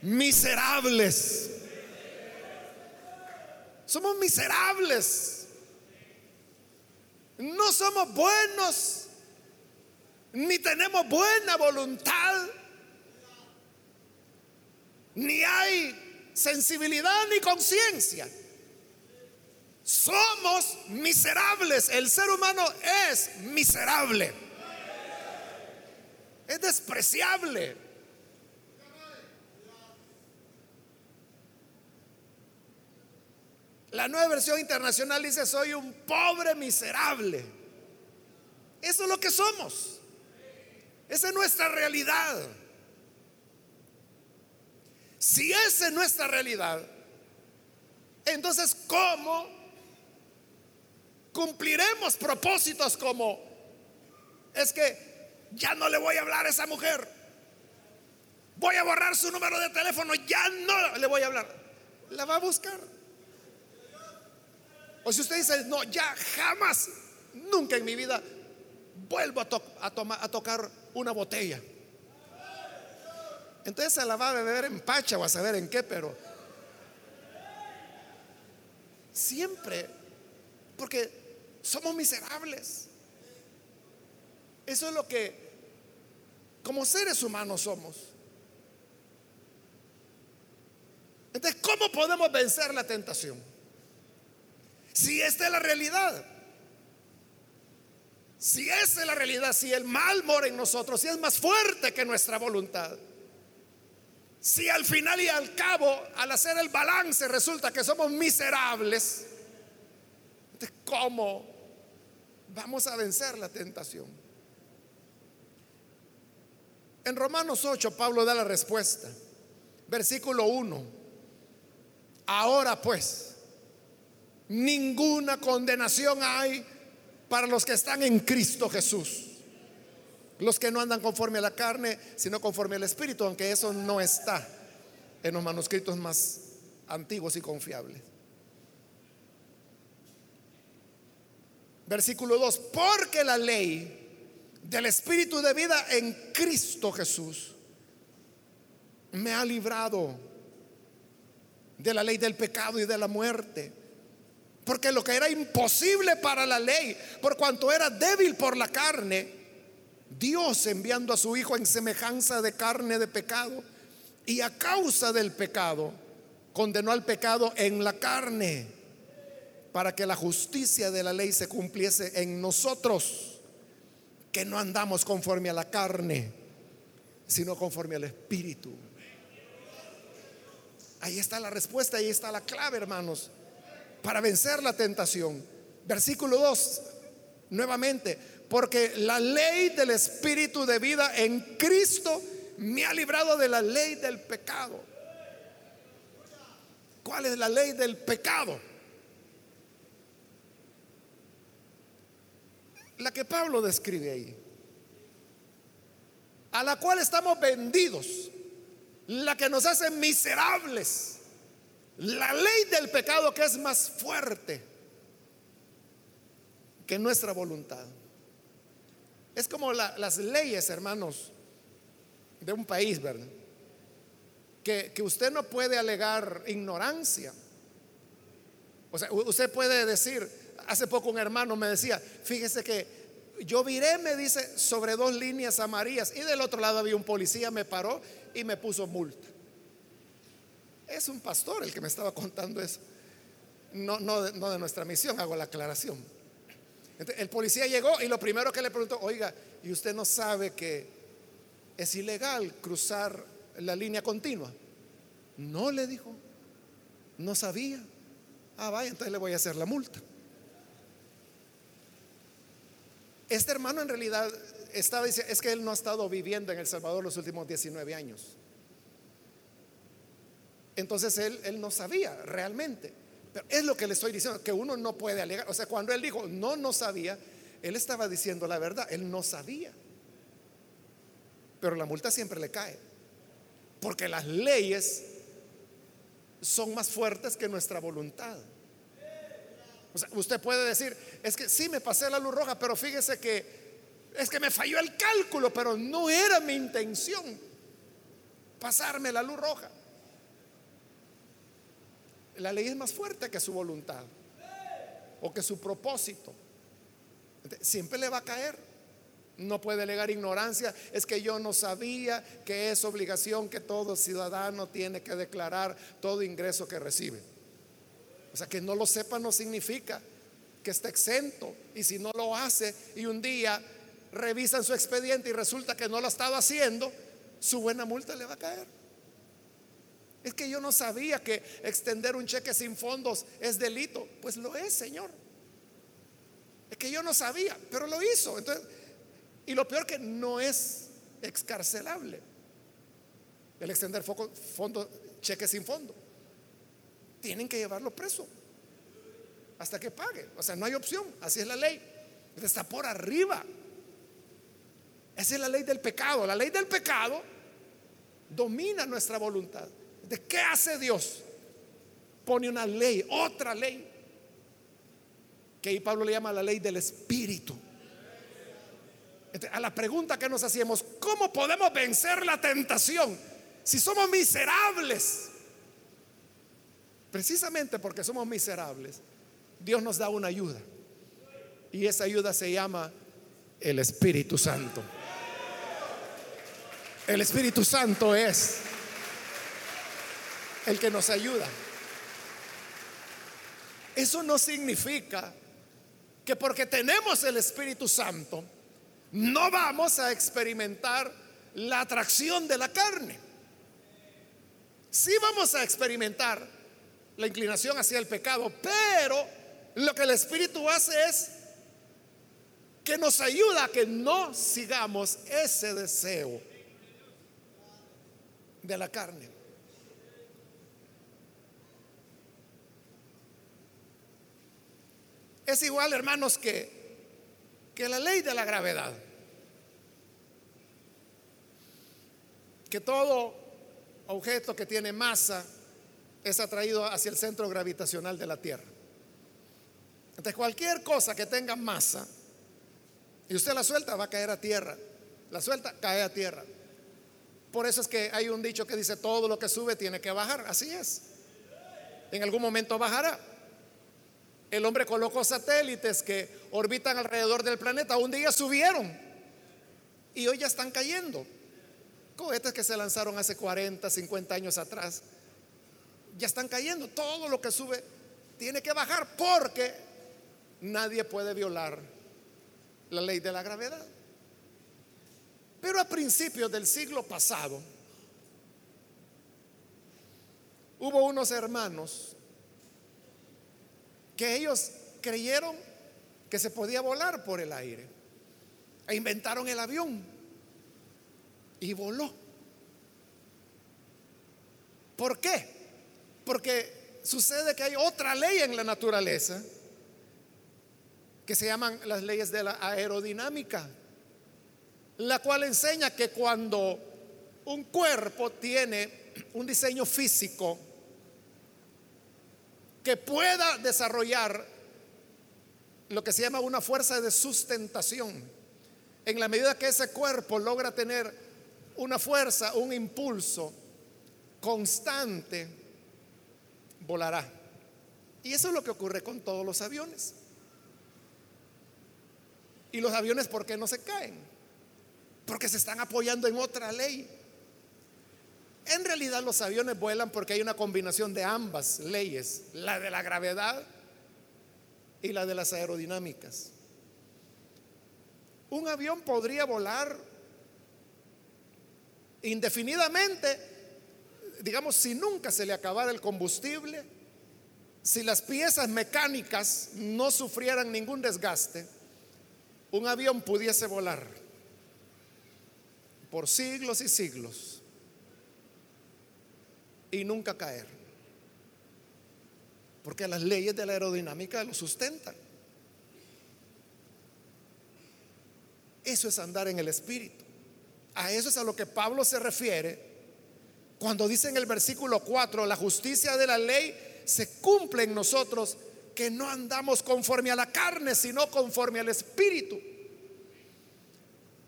Miserables. Somos miserables. No somos buenos. Ni tenemos buena voluntad. Ni hay sensibilidad ni conciencia. Somos miserables. El ser humano es miserable. Es despreciable. La nueva versión internacional dice, soy un pobre miserable. Eso es lo que somos. Esa es nuestra realidad. Si esa es nuestra realidad, entonces ¿cómo cumpliremos propósitos como, es que ya no le voy a hablar a esa mujer. Voy a borrar su número de teléfono, ya no le voy a hablar. La va a buscar. O si usted dice, no, ya jamás, nunca en mi vida vuelvo a, a, a tocar una botella. Entonces se la va a beber en pacha o a saber en qué, pero siempre, porque somos miserables. Eso es lo que como seres humanos somos. Entonces, ¿cómo podemos vencer la tentación? Si esta es la realidad. Si esa es la realidad, si el mal mora en nosotros, si es más fuerte que nuestra voluntad. Si al final y al cabo, al hacer el balance, resulta que somos miserables, ¿cómo vamos a vencer la tentación? En Romanos 8, Pablo da la respuesta. Versículo 1. Ahora pues, ninguna condenación hay para los que están en Cristo Jesús. Los que no andan conforme a la carne, sino conforme al Espíritu, aunque eso no está en los manuscritos más antiguos y confiables. Versículo 2, porque la ley del Espíritu de vida en Cristo Jesús me ha librado de la ley del pecado y de la muerte. Porque lo que era imposible para la ley, por cuanto era débil por la carne, Dios enviando a su Hijo en semejanza de carne de pecado, y a causa del pecado, condenó al pecado en la carne para que la justicia de la ley se cumpliese en nosotros, que no andamos conforme a la carne, sino conforme al Espíritu. Ahí está la respuesta, ahí está la clave, hermanos, para vencer la tentación. Versículo 2, nuevamente, porque la ley del Espíritu de vida en Cristo me ha librado de la ley del pecado. ¿Cuál es la ley del pecado? la que Pablo describe ahí, a la cual estamos vendidos, la que nos hace miserables, la ley del pecado que es más fuerte que nuestra voluntad. Es como las leyes, hermanos, de un país, ¿verdad? Que, que usted no puede alegar ignorancia. O sea, usted puede decir, Hace poco un hermano me decía, fíjese que yo viré, me dice, sobre dos líneas amarillas y del otro lado había un policía, me paró y me puso multa. Es un pastor el que me estaba contando eso. No, de nuestra misión, hago la aclaración. el policía llegó y lo primero que le preguntó, oiga, ¿y usted no sabe que es ilegal cruzar la línea continua? No le dijo, no sabía. Ah, vaya, entonces le voy a hacer la multa. Este hermano en realidad estaba diciendo, es que él no ha estado viviendo en El Salvador los últimos 19 años. Entonces él, él no sabía realmente. Pero es lo que le estoy diciendo, que uno no puede alegar. O sea, cuando él dijo, no, no sabía, él estaba diciendo la verdad, él no sabía. Pero la multa siempre le cae. Porque las leyes son más fuertes que nuestra voluntad usted puede decir, es que sí me pasé la luz roja, pero fíjese que Es que me falló el cálculo, pero no era mi intención pasarme la luz roja. La ley es más fuerte que su voluntad o que su propósito. Siempre le va a caer. No puede alegar ignorancia. Es que yo no sabía que es obligación que todo ciudadano tiene que declarar todo ingreso que recibe. O sea, que no lo sepa no significa que esté exento. Y si no lo hace y un día revisan su expediente y resulta que no lo ha estado haciendo, su buena multa le va a caer. Es que yo no sabía que extender un cheque sin fondos es delito. Pues lo es, Señor. Es que yo no sabía, pero lo hizo. Entonces, y lo peor que no es excarcelable el extender fondo, cheque sin fondo. Tienen que llevarlo preso hasta que pague. O sea, no hay opción. Así es la ley. Está por arriba. Esa es la ley del pecado. La ley del pecado domina nuestra voluntad. ¿De qué hace Dios? Pone una ley, otra ley, que ahí Pablo le llama la ley del Espíritu. a la pregunta que nos hacíamos, ¿cómo podemos vencer la tentación si somos miserables? Precisamente porque somos miserables, Dios nos da una ayuda. Y esa ayuda se llama el Espíritu Santo. El Espíritu Santo es el que nos ayuda. Eso no significa que porque tenemos el Espíritu Santo, no vamos a experimentar la atracción de la carne. Sí vamos a experimentar la inclinación hacia el pecado, pero lo que el Espíritu hace es que nos ayuda a que no sigamos ese deseo de la carne. Es igual, hermanos, que, que la ley de la gravedad. Que todo objeto que tiene masa es atraído hacia el centro gravitacional de la Tierra. Entonces, cualquier cosa que tenga masa y usted la suelta, va a caer a tierra. La suelta, cae a tierra. Por eso es que hay un dicho que dice, todo lo que sube tiene que bajar. Así es. En algún momento bajará. El hombre colocó satélites que orbitan alrededor del planeta. Un día subieron y hoy ya están cayendo. Cohetes que se lanzaron hace 40, 50 años atrás. Ya están cayendo. Todo lo que sube tiene que bajar porque nadie puede violar la ley de la gravedad. Pero a principios del siglo pasado hubo unos hermanos que ellos creyeron que se podía volar por el aire. E inventaron el avión y voló. ¿Por qué? Porque sucede que hay otra ley en la naturaleza que se llaman las leyes de la aerodinámica, la cual enseña que cuando un cuerpo tiene un diseño físico que pueda desarrollar lo que se llama una fuerza de sustentación. En la medida que ese cuerpo logra tener una fuerza, un impulso constante, volará. Y eso es lo que ocurre con todos los aviones. ¿Y los aviones por qué no se caen? Porque se están apoyando en otra ley. En realidad los aviones vuelan porque hay una combinación de ambas leyes, la de la gravedad y la de las aerodinámicas. Un avión podría volar indefinidamente, digamos, si nunca se le acabara el combustible, si las piezas mecánicas no sufrieran ningún desgaste, un avión pudiese volar por siglos y siglos y nunca caer. Porque las leyes de la aerodinámica lo sustentan. Eso es andar en el Espíritu. A eso es a lo que Pablo se refiere cuando dice en el versículo 4, la justicia de la ley se cumple en nosotros que no andamos conforme a la carne, sino conforme al Espíritu.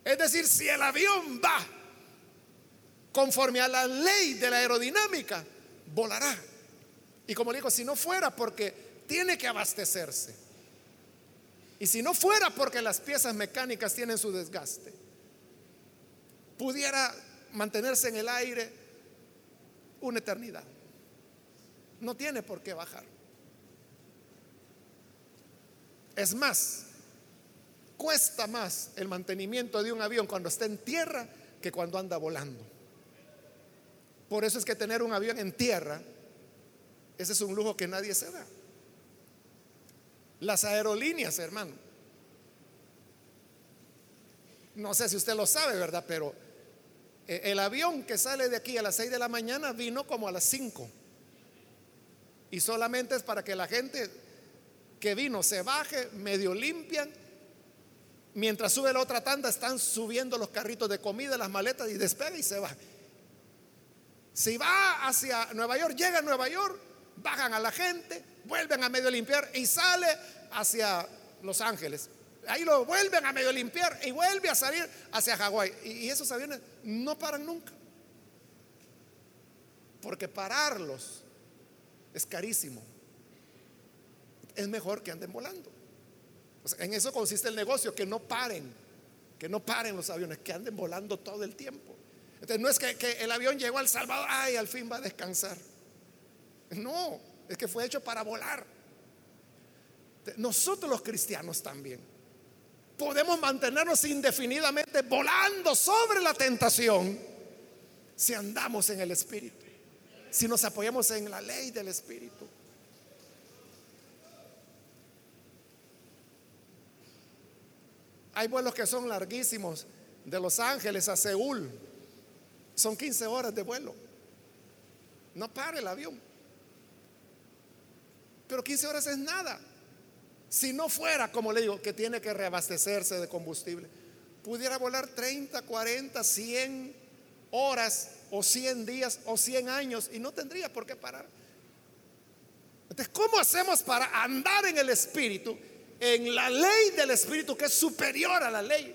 Es decir, si el avión va conforme a la ley de la aerodinámica, volará. Y como le digo, si no fuera porque tiene que abastecerse, y si no fuera porque las piezas mecánicas tienen su desgaste, pudiera mantenerse en el aire una eternidad. No tiene por qué bajar. Es más, cuesta más el mantenimiento de un avión cuando está en tierra que cuando anda volando. Por eso es que tener un avión en tierra, ese es un lujo que nadie se da. Las aerolíneas, hermano. No sé si usted lo sabe, ¿verdad? Pero eh, el avión que sale de aquí a las 6 de la mañana vino como a las 5. Y solamente es para que la gente que vino se baje, medio limpian. Mientras sube la otra tanda, están subiendo los carritos de comida, las maletas y despega y se va. Si va hacia Nueva York, llega a Nueva York, bajan a la gente, vuelven a medio limpiar y sale hacia Los Ángeles. Ahí lo vuelven a medio limpiar y vuelve a salir hacia Hawái. Y, esos aviones no paran nunca. Porque pararlos es carísimo. Es mejor que anden volando. en eso consiste el negocio, que no paren, que no paren los aviones, que anden volando todo el tiempo. No es que, que el avión llegó al Salvador, ay, al fin va a descansar. No, es que fue hecho para volar. Nosotros los cristianos también podemos mantenernos indefinidamente volando sobre la tentación si andamos en el Espíritu, si nos apoyamos en la ley del Espíritu. Hay vuelos que son larguísimos, de Los Ángeles a Seúl. Son 15 horas de vuelo. No para el avión. Pero 15 horas es nada. Si no fuera, como le digo, que tiene que reabastecerse de combustible, pudiera volar 30, 40, 100 horas o 100 días o 100 años y no tendría por qué parar. Entonces, ¿cómo hacemos para andar en el Espíritu, en la ley del Espíritu que es superior a la ley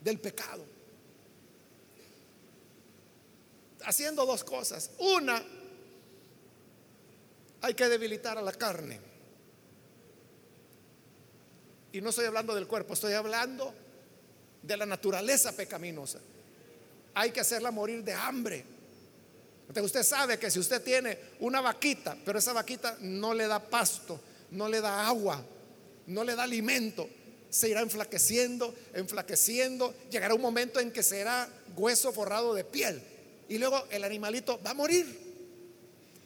del pecado? Haciendo dos cosas. Una, hay que debilitar a la carne. Y no estoy hablando del cuerpo, estoy hablando de la naturaleza pecaminosa. Hay que hacerla morir de hambre. Entonces usted sabe que si usted tiene una vaquita, pero esa vaquita no le da pasto, no le da agua, no le da alimento, se irá enflaqueciendo, enflaqueciendo, llegará un momento en que será hueso forrado de piel y luego el animalito va a morir.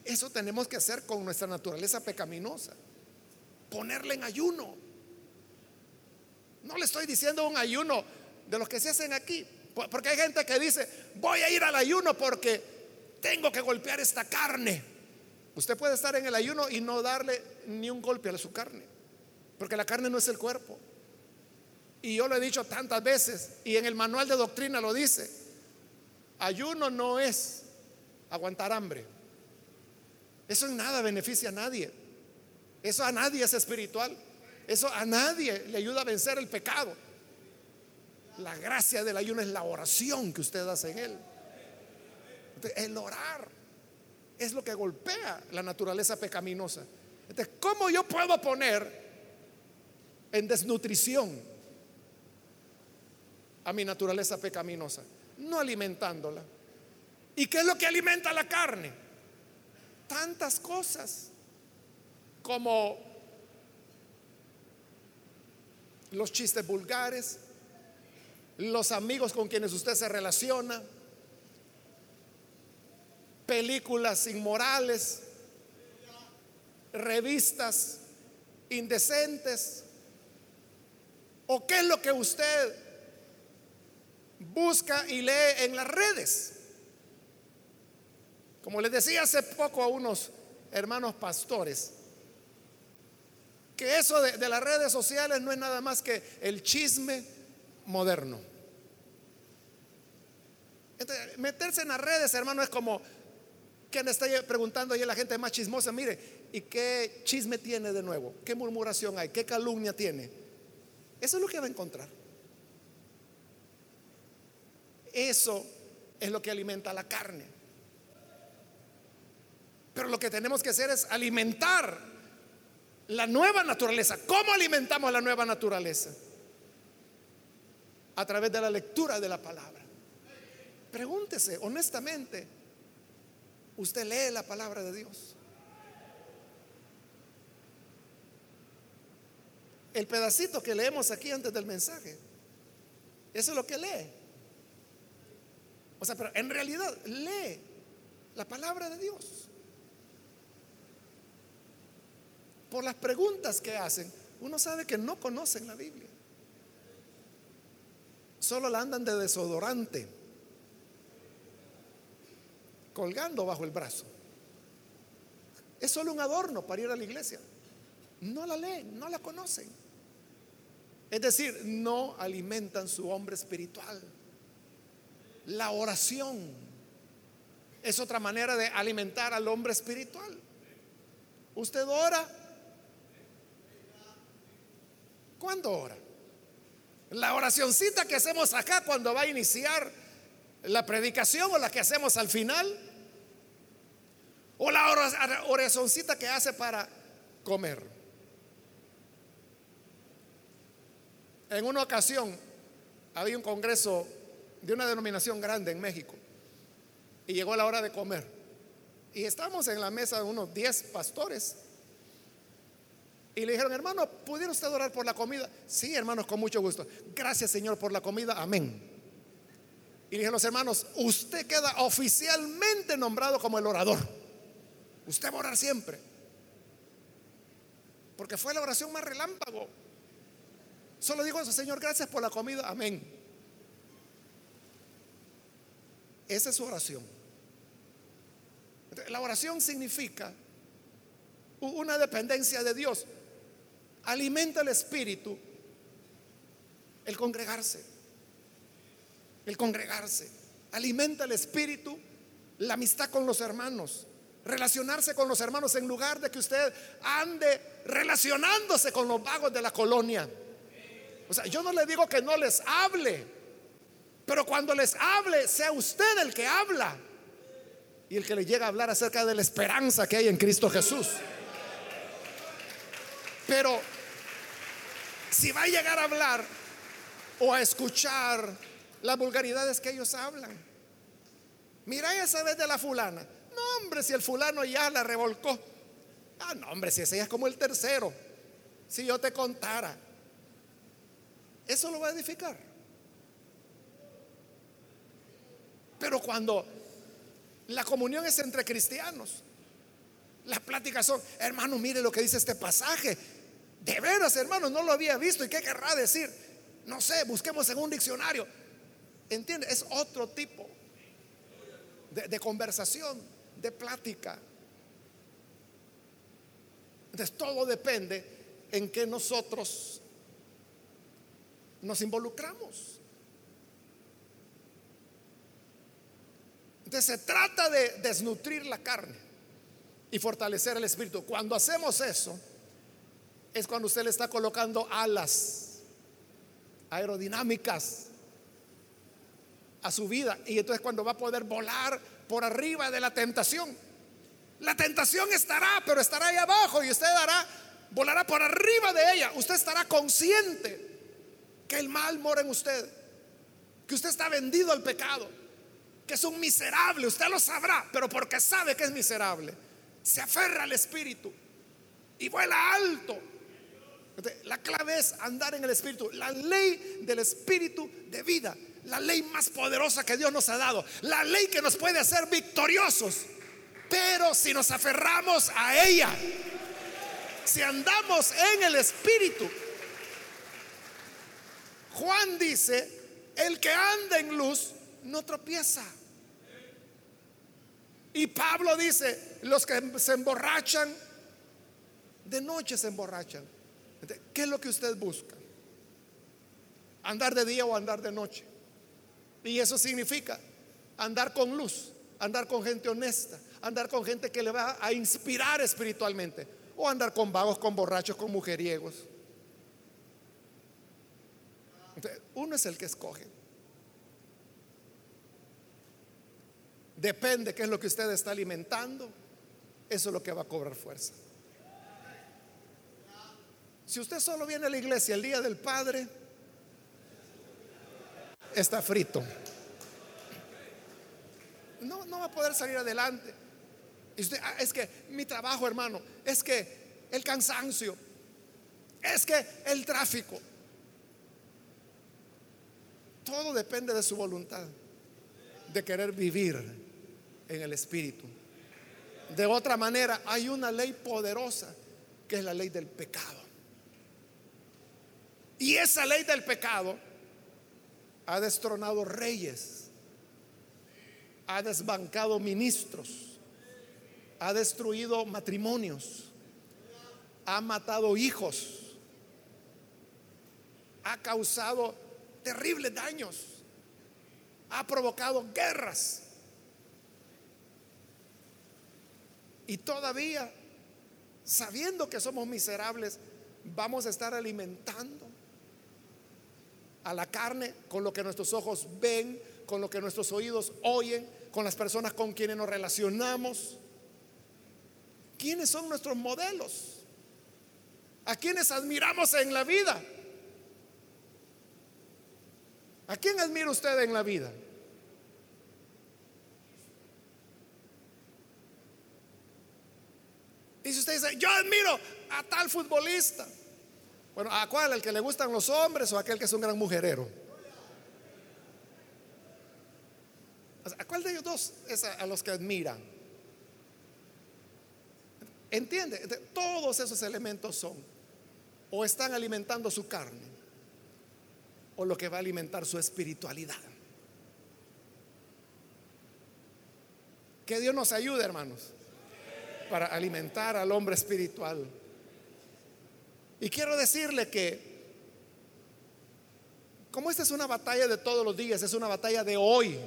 Eso tenemos que hacer con nuestra naturaleza pecaminosa, ponerle en ayuno. No le estoy diciendo un ayuno de los que se hacen aquí. Porque hay gente que dice, voy a ir al ayuno porque tengo que golpear esta carne. Usted puede estar en el ayuno y no darle ni un golpe a su carne. Porque la carne no es el cuerpo. Y yo lo he dicho tantas veces y en el manual de doctrina lo dice. Ayuno no es aguantar hambre. Eso en nada beneficia a nadie. Eso a nadie es espiritual. Eso a nadie le ayuda a vencer el pecado. La gracia del ayuno es la oración que usted hace en él. El orar es lo que golpea la naturaleza pecaminosa. Entonces, ¿cómo yo puedo poner en desnutrición a mi naturaleza pecaminosa? No alimentándola. ¿Y qué es lo que alimenta la carne? Tantas cosas como los chistes vulgares, los amigos con quienes usted se relaciona, películas inmorales, revistas indecentes, o qué es lo que usted busca y lee en las redes. Como les decía hace poco a unos hermanos pastores, que eso de, las redes sociales no es nada más que el chisme moderno. meterse en las redes, hermano, es como que está preguntando ahí a la gente más chismosa, mire, ¿y qué chisme tiene de nuevo? ¿Qué murmuración hay? ¿Qué calumnia tiene? Eso es lo que va a encontrar. Eso es lo que alimenta la carne. Pero lo que tenemos que hacer es alimentar la nueva naturaleza. ¿Cómo alimentamos la nueva naturaleza? A través de la lectura de la palabra. Pregúntese honestamente, ¿usted lee la palabra de Dios? El pedacito que leemos aquí antes del mensaje, eso es lo que lee. O sea, pero en realidad lee la palabra de Dios. Por las preguntas que hacen, uno sabe que no conocen la Biblia. Solo la andan de desodorante, colgando bajo el brazo. Es solo un adorno para ir a la iglesia. No la leen, no la conocen. Es decir, no alimentan su hombre espiritual. La oración es otra manera de alimentar al hombre espiritual. Usted ora ¿Cuándo ora? La oracioncita que hacemos acá cuando va a iniciar la predicación o la que hacemos al final. O la oracioncita que hace para comer. En una ocasión había un congreso de una denominación grande en México y llegó la hora de comer. Y estábamos en la mesa de unos 10 pastores y le dijeron, hermano, ¿pudiera usted orar por la comida? Sí, hermanos, con mucho gusto. Gracias, Señor, por la comida. Amén. Y le dijeron los hermanos, usted queda oficialmente nombrado como el orador. Usted va a orar siempre. Porque fue la oración más relámpago. Solo digo eso, Señor, gracias por la comida. Amén. Esa es su oración. La oración significa una dependencia de Dios alimenta el espíritu el congregarse. El congregarse. Alimenta el espíritu la amistad con los hermanos. Relacionarse con los hermanos en lugar de que usted ande relacionándose con los vagos de la colonia. O sea, yo no le digo que no les hable, pero cuando les hable, sea usted el que habla y el que le llega a hablar acerca de la esperanza que hay en Cristo Jesús. Pero si va a llegar a hablar o a escuchar las vulgaridades que ellos hablan, mira esa vez de la fulana. No, hombre, si el fulano ya la revolcó. Ah, no, hombre, si ese ya es como el tercero. Si yo te contara, eso lo va a edificar. Pero cuando la comunión es entre cristianos, las pláticas son, hermano, mire lo que dice este pasaje. De veras, hermanos, no lo había visto. ¿Y qué querrá decir? No sé, busquemos en un diccionario. ¿Entiende? Es otro tipo de, conversación, de plática. Entonces todo depende en que nosotros nos involucramos. Entonces se trata de desnutrir la carne y fortalecer el espíritu. Cuando hacemos eso, es cuando usted le está colocando alas aerodinámicas a su vida. Y entonces cuando va a poder volar por arriba de la tentación. La tentación estará, pero estará ahí abajo y usted dará, volará por arriba de ella. Usted estará consciente que el mal mora en usted, que usted está vendido al pecado, es un miserable. Usted lo sabrá, pero porque sabe que es miserable, se aferra al espíritu y vuela alto la clave es andar en el Espíritu. La ley del Espíritu de vida. La ley más poderosa que Dios nos ha dado. La ley que nos puede hacer victoriosos. Pero si nos aferramos a ella, si andamos en el Espíritu, Juan dice, el que anda en luz no tropieza. Y Pablo dice, los que se emborrachan, de noche se emborrachan. ¿Qué es lo que usted busca? ¿Andar de día o andar de noche? Y eso significa andar con luz, andar con gente honesta, andar con gente que le va a inspirar espiritualmente, o andar con vagos, con borrachos, con mujeriegos. uno es el que escoge. Depende qué es lo que usted está alimentando, eso es lo que va a cobrar fuerza. Si usted solo viene a la iglesia el día del Padre, está frito. No, no va a poder salir adelante. Ah, es que mi trabajo, hermano, es que el cansancio, es que el tráfico. Todo depende de su voluntad, de querer vivir en el Espíritu. De otra manera, hay una ley poderosa que es la ley del pecado. Y esa ley del pecado ha destronado reyes, ha desbancado ministros, ha destruido matrimonios, ha matado hijos, ha causado terribles daños, ha provocado guerras. Y todavía, sabiendo que somos miserables, vamos a estar alimentando a la carne con lo que nuestros ojos ven, con lo que nuestros oídos oyen, con las personas con quienes nos relacionamos. ¿Quiénes son nuestros modelos? ¿A quienes admiramos en la vida? ¿A quién admira usted en la vida? Y si usted dice, yo admiro a tal futbolista. Bueno, ¿a cuál? ¿El que le gustan los hombres o aquel que es un gran mujerero? ¿A cuál de ellos dos es a, los que admiran? ¿Entiende? Todos esos elementos son o están alimentando su carne o lo que va a alimentar su espiritualidad. Que Dios nos ayude, hermanos, para alimentar al hombre espiritual. Y quiero decirle que, como esta es una batalla de todos los días, es una batalla de hoy,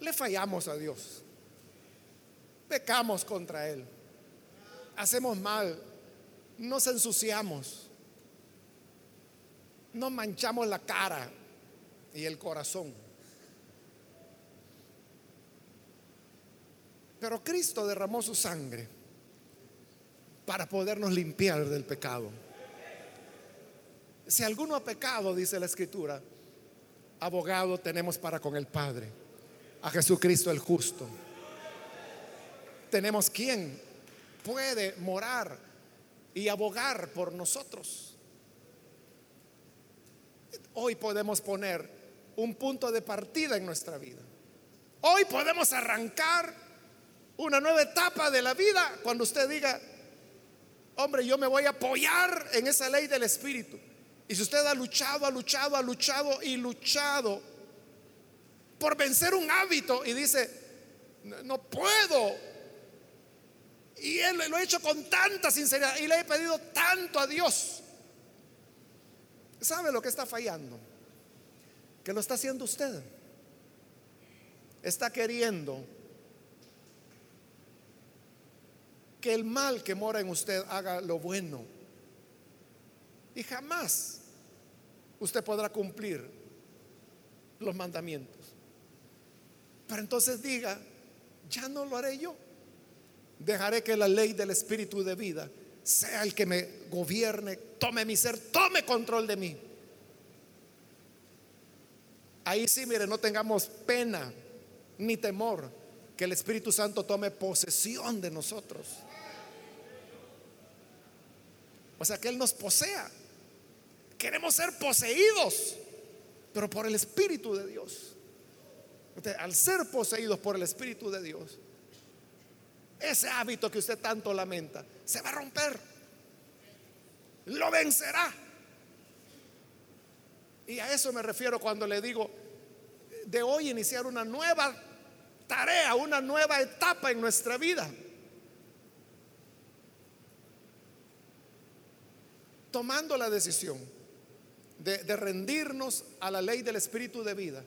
le fallamos a Dios, pecamos contra Él, hacemos mal, nos ensuciamos, nos manchamos la cara y el corazón. Pero Cristo derramó su sangre para podernos limpiar del pecado. Si alguno ha pecado, dice la escritura, abogado tenemos para con el Padre, a Jesucristo el justo. Tenemos quien puede morar y abogar por nosotros. Hoy podemos poner un punto de partida en nuestra vida. Hoy podemos arrancar una nueva etapa de la vida cuando usted diga, hombre, yo me voy a apoyar en esa ley del Espíritu. Y si usted ha luchado, ha luchado, ha luchado y luchado por vencer un hábito y dice, no, puedo. Y él lo ha hecho con tanta sinceridad y le he pedido tanto a Dios. ¿Sabe lo que está fallando? Que lo está haciendo usted. Está queriendo que el mal que mora en usted haga lo bueno. Y jamás usted podrá cumplir los mandamientos. Pero entonces diga, ya no lo haré yo. Dejaré que la ley del espíritu de vida sea el que me gobierne, tome mi ser, tome control de mí. Ahí sí, mire, no tengamos pena ni temor que el Espíritu Santo tome posesión de nosotros. O sea, que Él nos posea. Queremos ser poseídos, pero por el Espíritu de Dios. al ser poseídos por el Espíritu de Dios, ese hábito que usted tanto lamenta se va a romper. Lo vencerá. Y a eso me refiero cuando le digo de hoy iniciar una nueva tarea, una nueva etapa en nuestra vida. tomando la decisión de, rendirnos a la ley del espíritu de vida,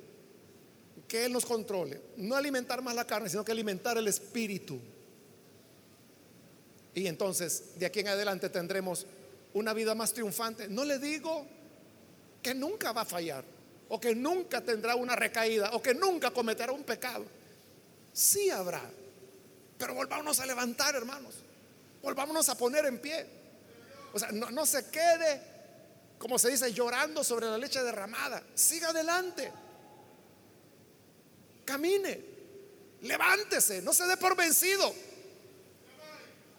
que Él nos controle, no alimentar más la carne, sino que alimentar el espíritu. Y entonces, de aquí en adelante tendremos una vida más triunfante. No le digo que nunca va a fallar o que nunca tendrá una recaída, o que nunca cometerá un pecado. Sí habrá. Pero volvámonos a levantar, hermanos. Volvámonos a poner en pie. O sea, no, se quede, como se dice, llorando sobre la leche derramada. Siga adelante. Camine. Levántese. No se dé por vencido.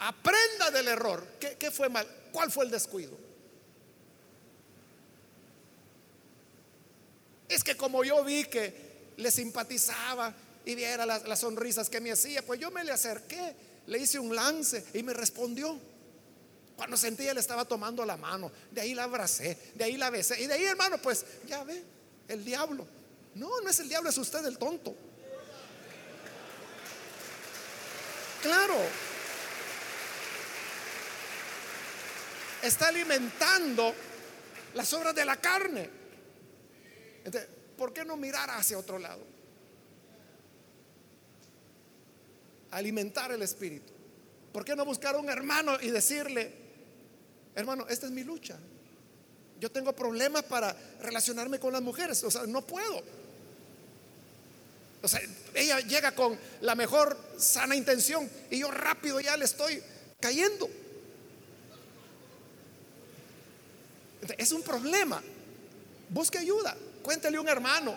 Aprenda del error. ¿Qué, qué fue mal? ¿Cuál fue el descuido? Es que como yo vi que le simpatizaba y viera las, las, sonrisas que me hacía, pues yo me le acerqué, le hice un lance y me respondió. Cuando sentí él estaba tomando la mano, de ahí la abracé, de ahí la besé y de ahí hermano, pues ya ve, el diablo. No, no es el diablo, es usted el tonto. Claro. Está alimentando las obras de la carne. Entonces, ¿por qué no mirar hacia otro lado? Alimentar el espíritu. ¿Por qué no buscar a un hermano y decirle, hermano, esta es mi lucha? Yo tengo problemas para relacionarme con las mujeres, o sea, no puedo. O sea, ella llega con la mejor sana intención y yo rápido ya le estoy cayendo. Es un problema. Busque ayuda. Cuéntele a un hermano.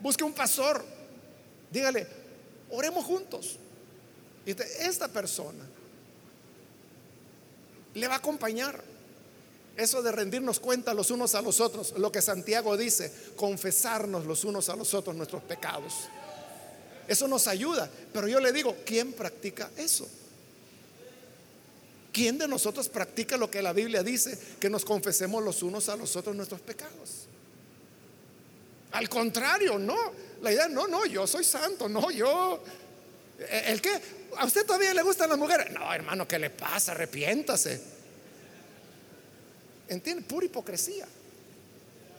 Busque un pastor. Dígale, oremos juntos. Y esta persona le va a acompañar. Eso de rendirnos cuenta los unos a los otros, lo que Santiago dice, confesarnos los unos a los otros nuestros pecados. Eso nos ayuda. Pero yo le digo, ¿quién practica eso? ¿Quién de nosotros practica lo que la Biblia dice? Que nos confesemos los unos a los otros nuestros pecados. Al contrario, no. La idea, no, no, yo soy santo, no, yo... ¿El qué? ¿A usted todavía le gustan las mujeres? No, hermano, ¿qué le pasa? Arrepiéntase. ¿Entiende? Pura hipocresía.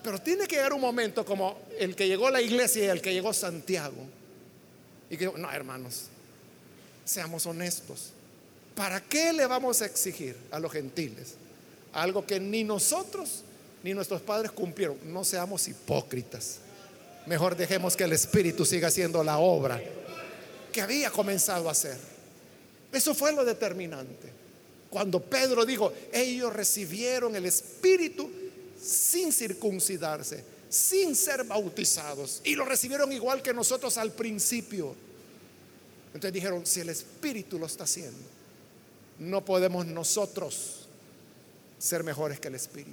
Pero tiene que llegar un momento como el que llegó la iglesia y el que llegó Santiago y que, no, hermanos, seamos honestos. ¿Para qué le vamos a exigir a los gentiles algo que ni nosotros ni nuestros padres cumplieron? No seamos hipócritas. Mejor dejemos que el Espíritu siga haciendo la obra que había comenzado a hacer. Eso fue lo determinante. Cuando Pedro dijo, ellos recibieron el Espíritu sin circuncidarse sin ser bautizados. Y lo recibieron igual que nosotros al principio. Entonces dijeron, si el Espíritu lo está haciendo, no podemos nosotros ser mejores que el Espíritu.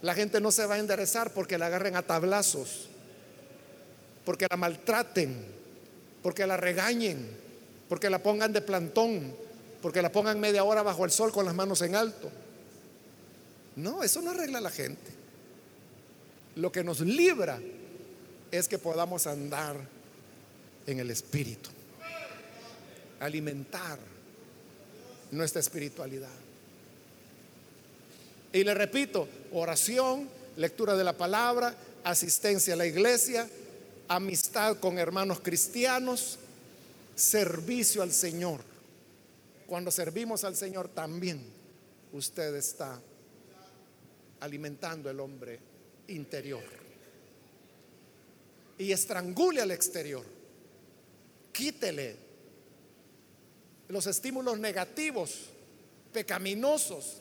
La gente no se va a enderezar porque la agarren a tablazos, porque la maltraten, porque la regañen, porque la pongan de plantón, porque la pongan media hora bajo el sol con las manos en alto. No, eso no arregla a la gente. Lo que nos libra es que podamos andar en el Espíritu, alimentar nuestra espiritualidad. Y le repito, oración, lectura de la palabra, asistencia a la iglesia, amistad con hermanos cristianos, servicio al Señor. Cuando servimos al Señor también usted está alimentando el hombre interior y estrangule al exterior. Quítele los estímulos negativos, pecaminosos,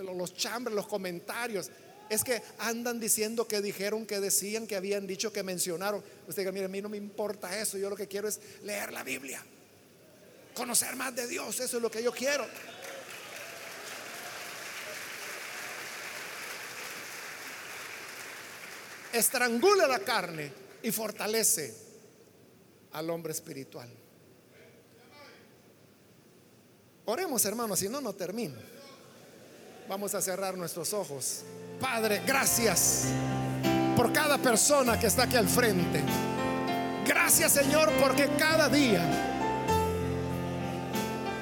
los chambres, los comentarios. Es que andan diciendo que dijeron, que decían, que habían dicho, que mencionaron. Usted diga, mire, a mí no me importa eso. Yo lo que quiero es leer la Biblia, conocer más de Dios. Eso es lo que yo quiero. estrangula la carne y fortalece al hombre espiritual. Oremos, hermanos, si no, no termino. Vamos a cerrar nuestros ojos. Padre, gracias por cada persona que está aquí al frente. Gracias, Señor, porque cada día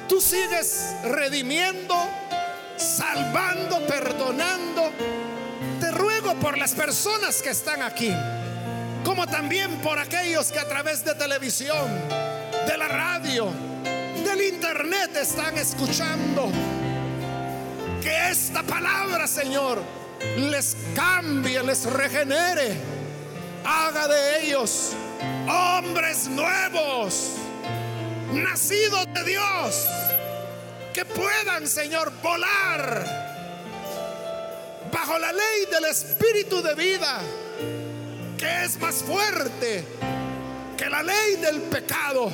tú sigues redimiendo, salvando, perdonando ruego por las personas que están aquí, como también por aquellos que a través de televisión, de la radio, del internet están escuchando. Que esta palabra, Señor, les cambie, les regenere, haga de ellos hombres nuevos, nacidos de Dios, que puedan, Señor, volar bajo la ley del Espíritu de vida, que es más fuerte que la ley del pecado,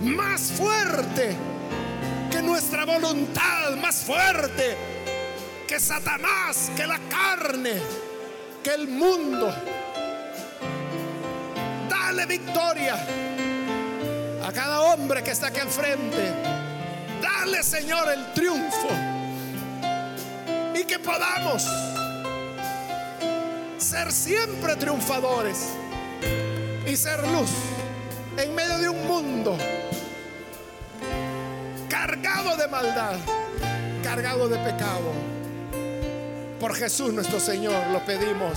más fuerte que nuestra voluntad, más fuerte que Satanás, que la carne, que el mundo. Dale victoria a cada hombre que está aquí al frente. Dale, Señor, el triunfo y que podamos ser siempre triunfadores y ser luz en medio de un mundo cargado de maldad, cargado de pecado. Por Jesús nuestro Señor lo pedimos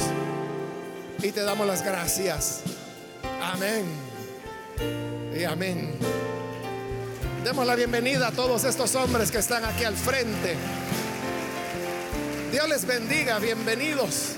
y te damos las gracias. Amén. Y amén. Demos la bienvenida a todos estos hombres que están aquí al frente. Dios les bendiga, bienvenidos.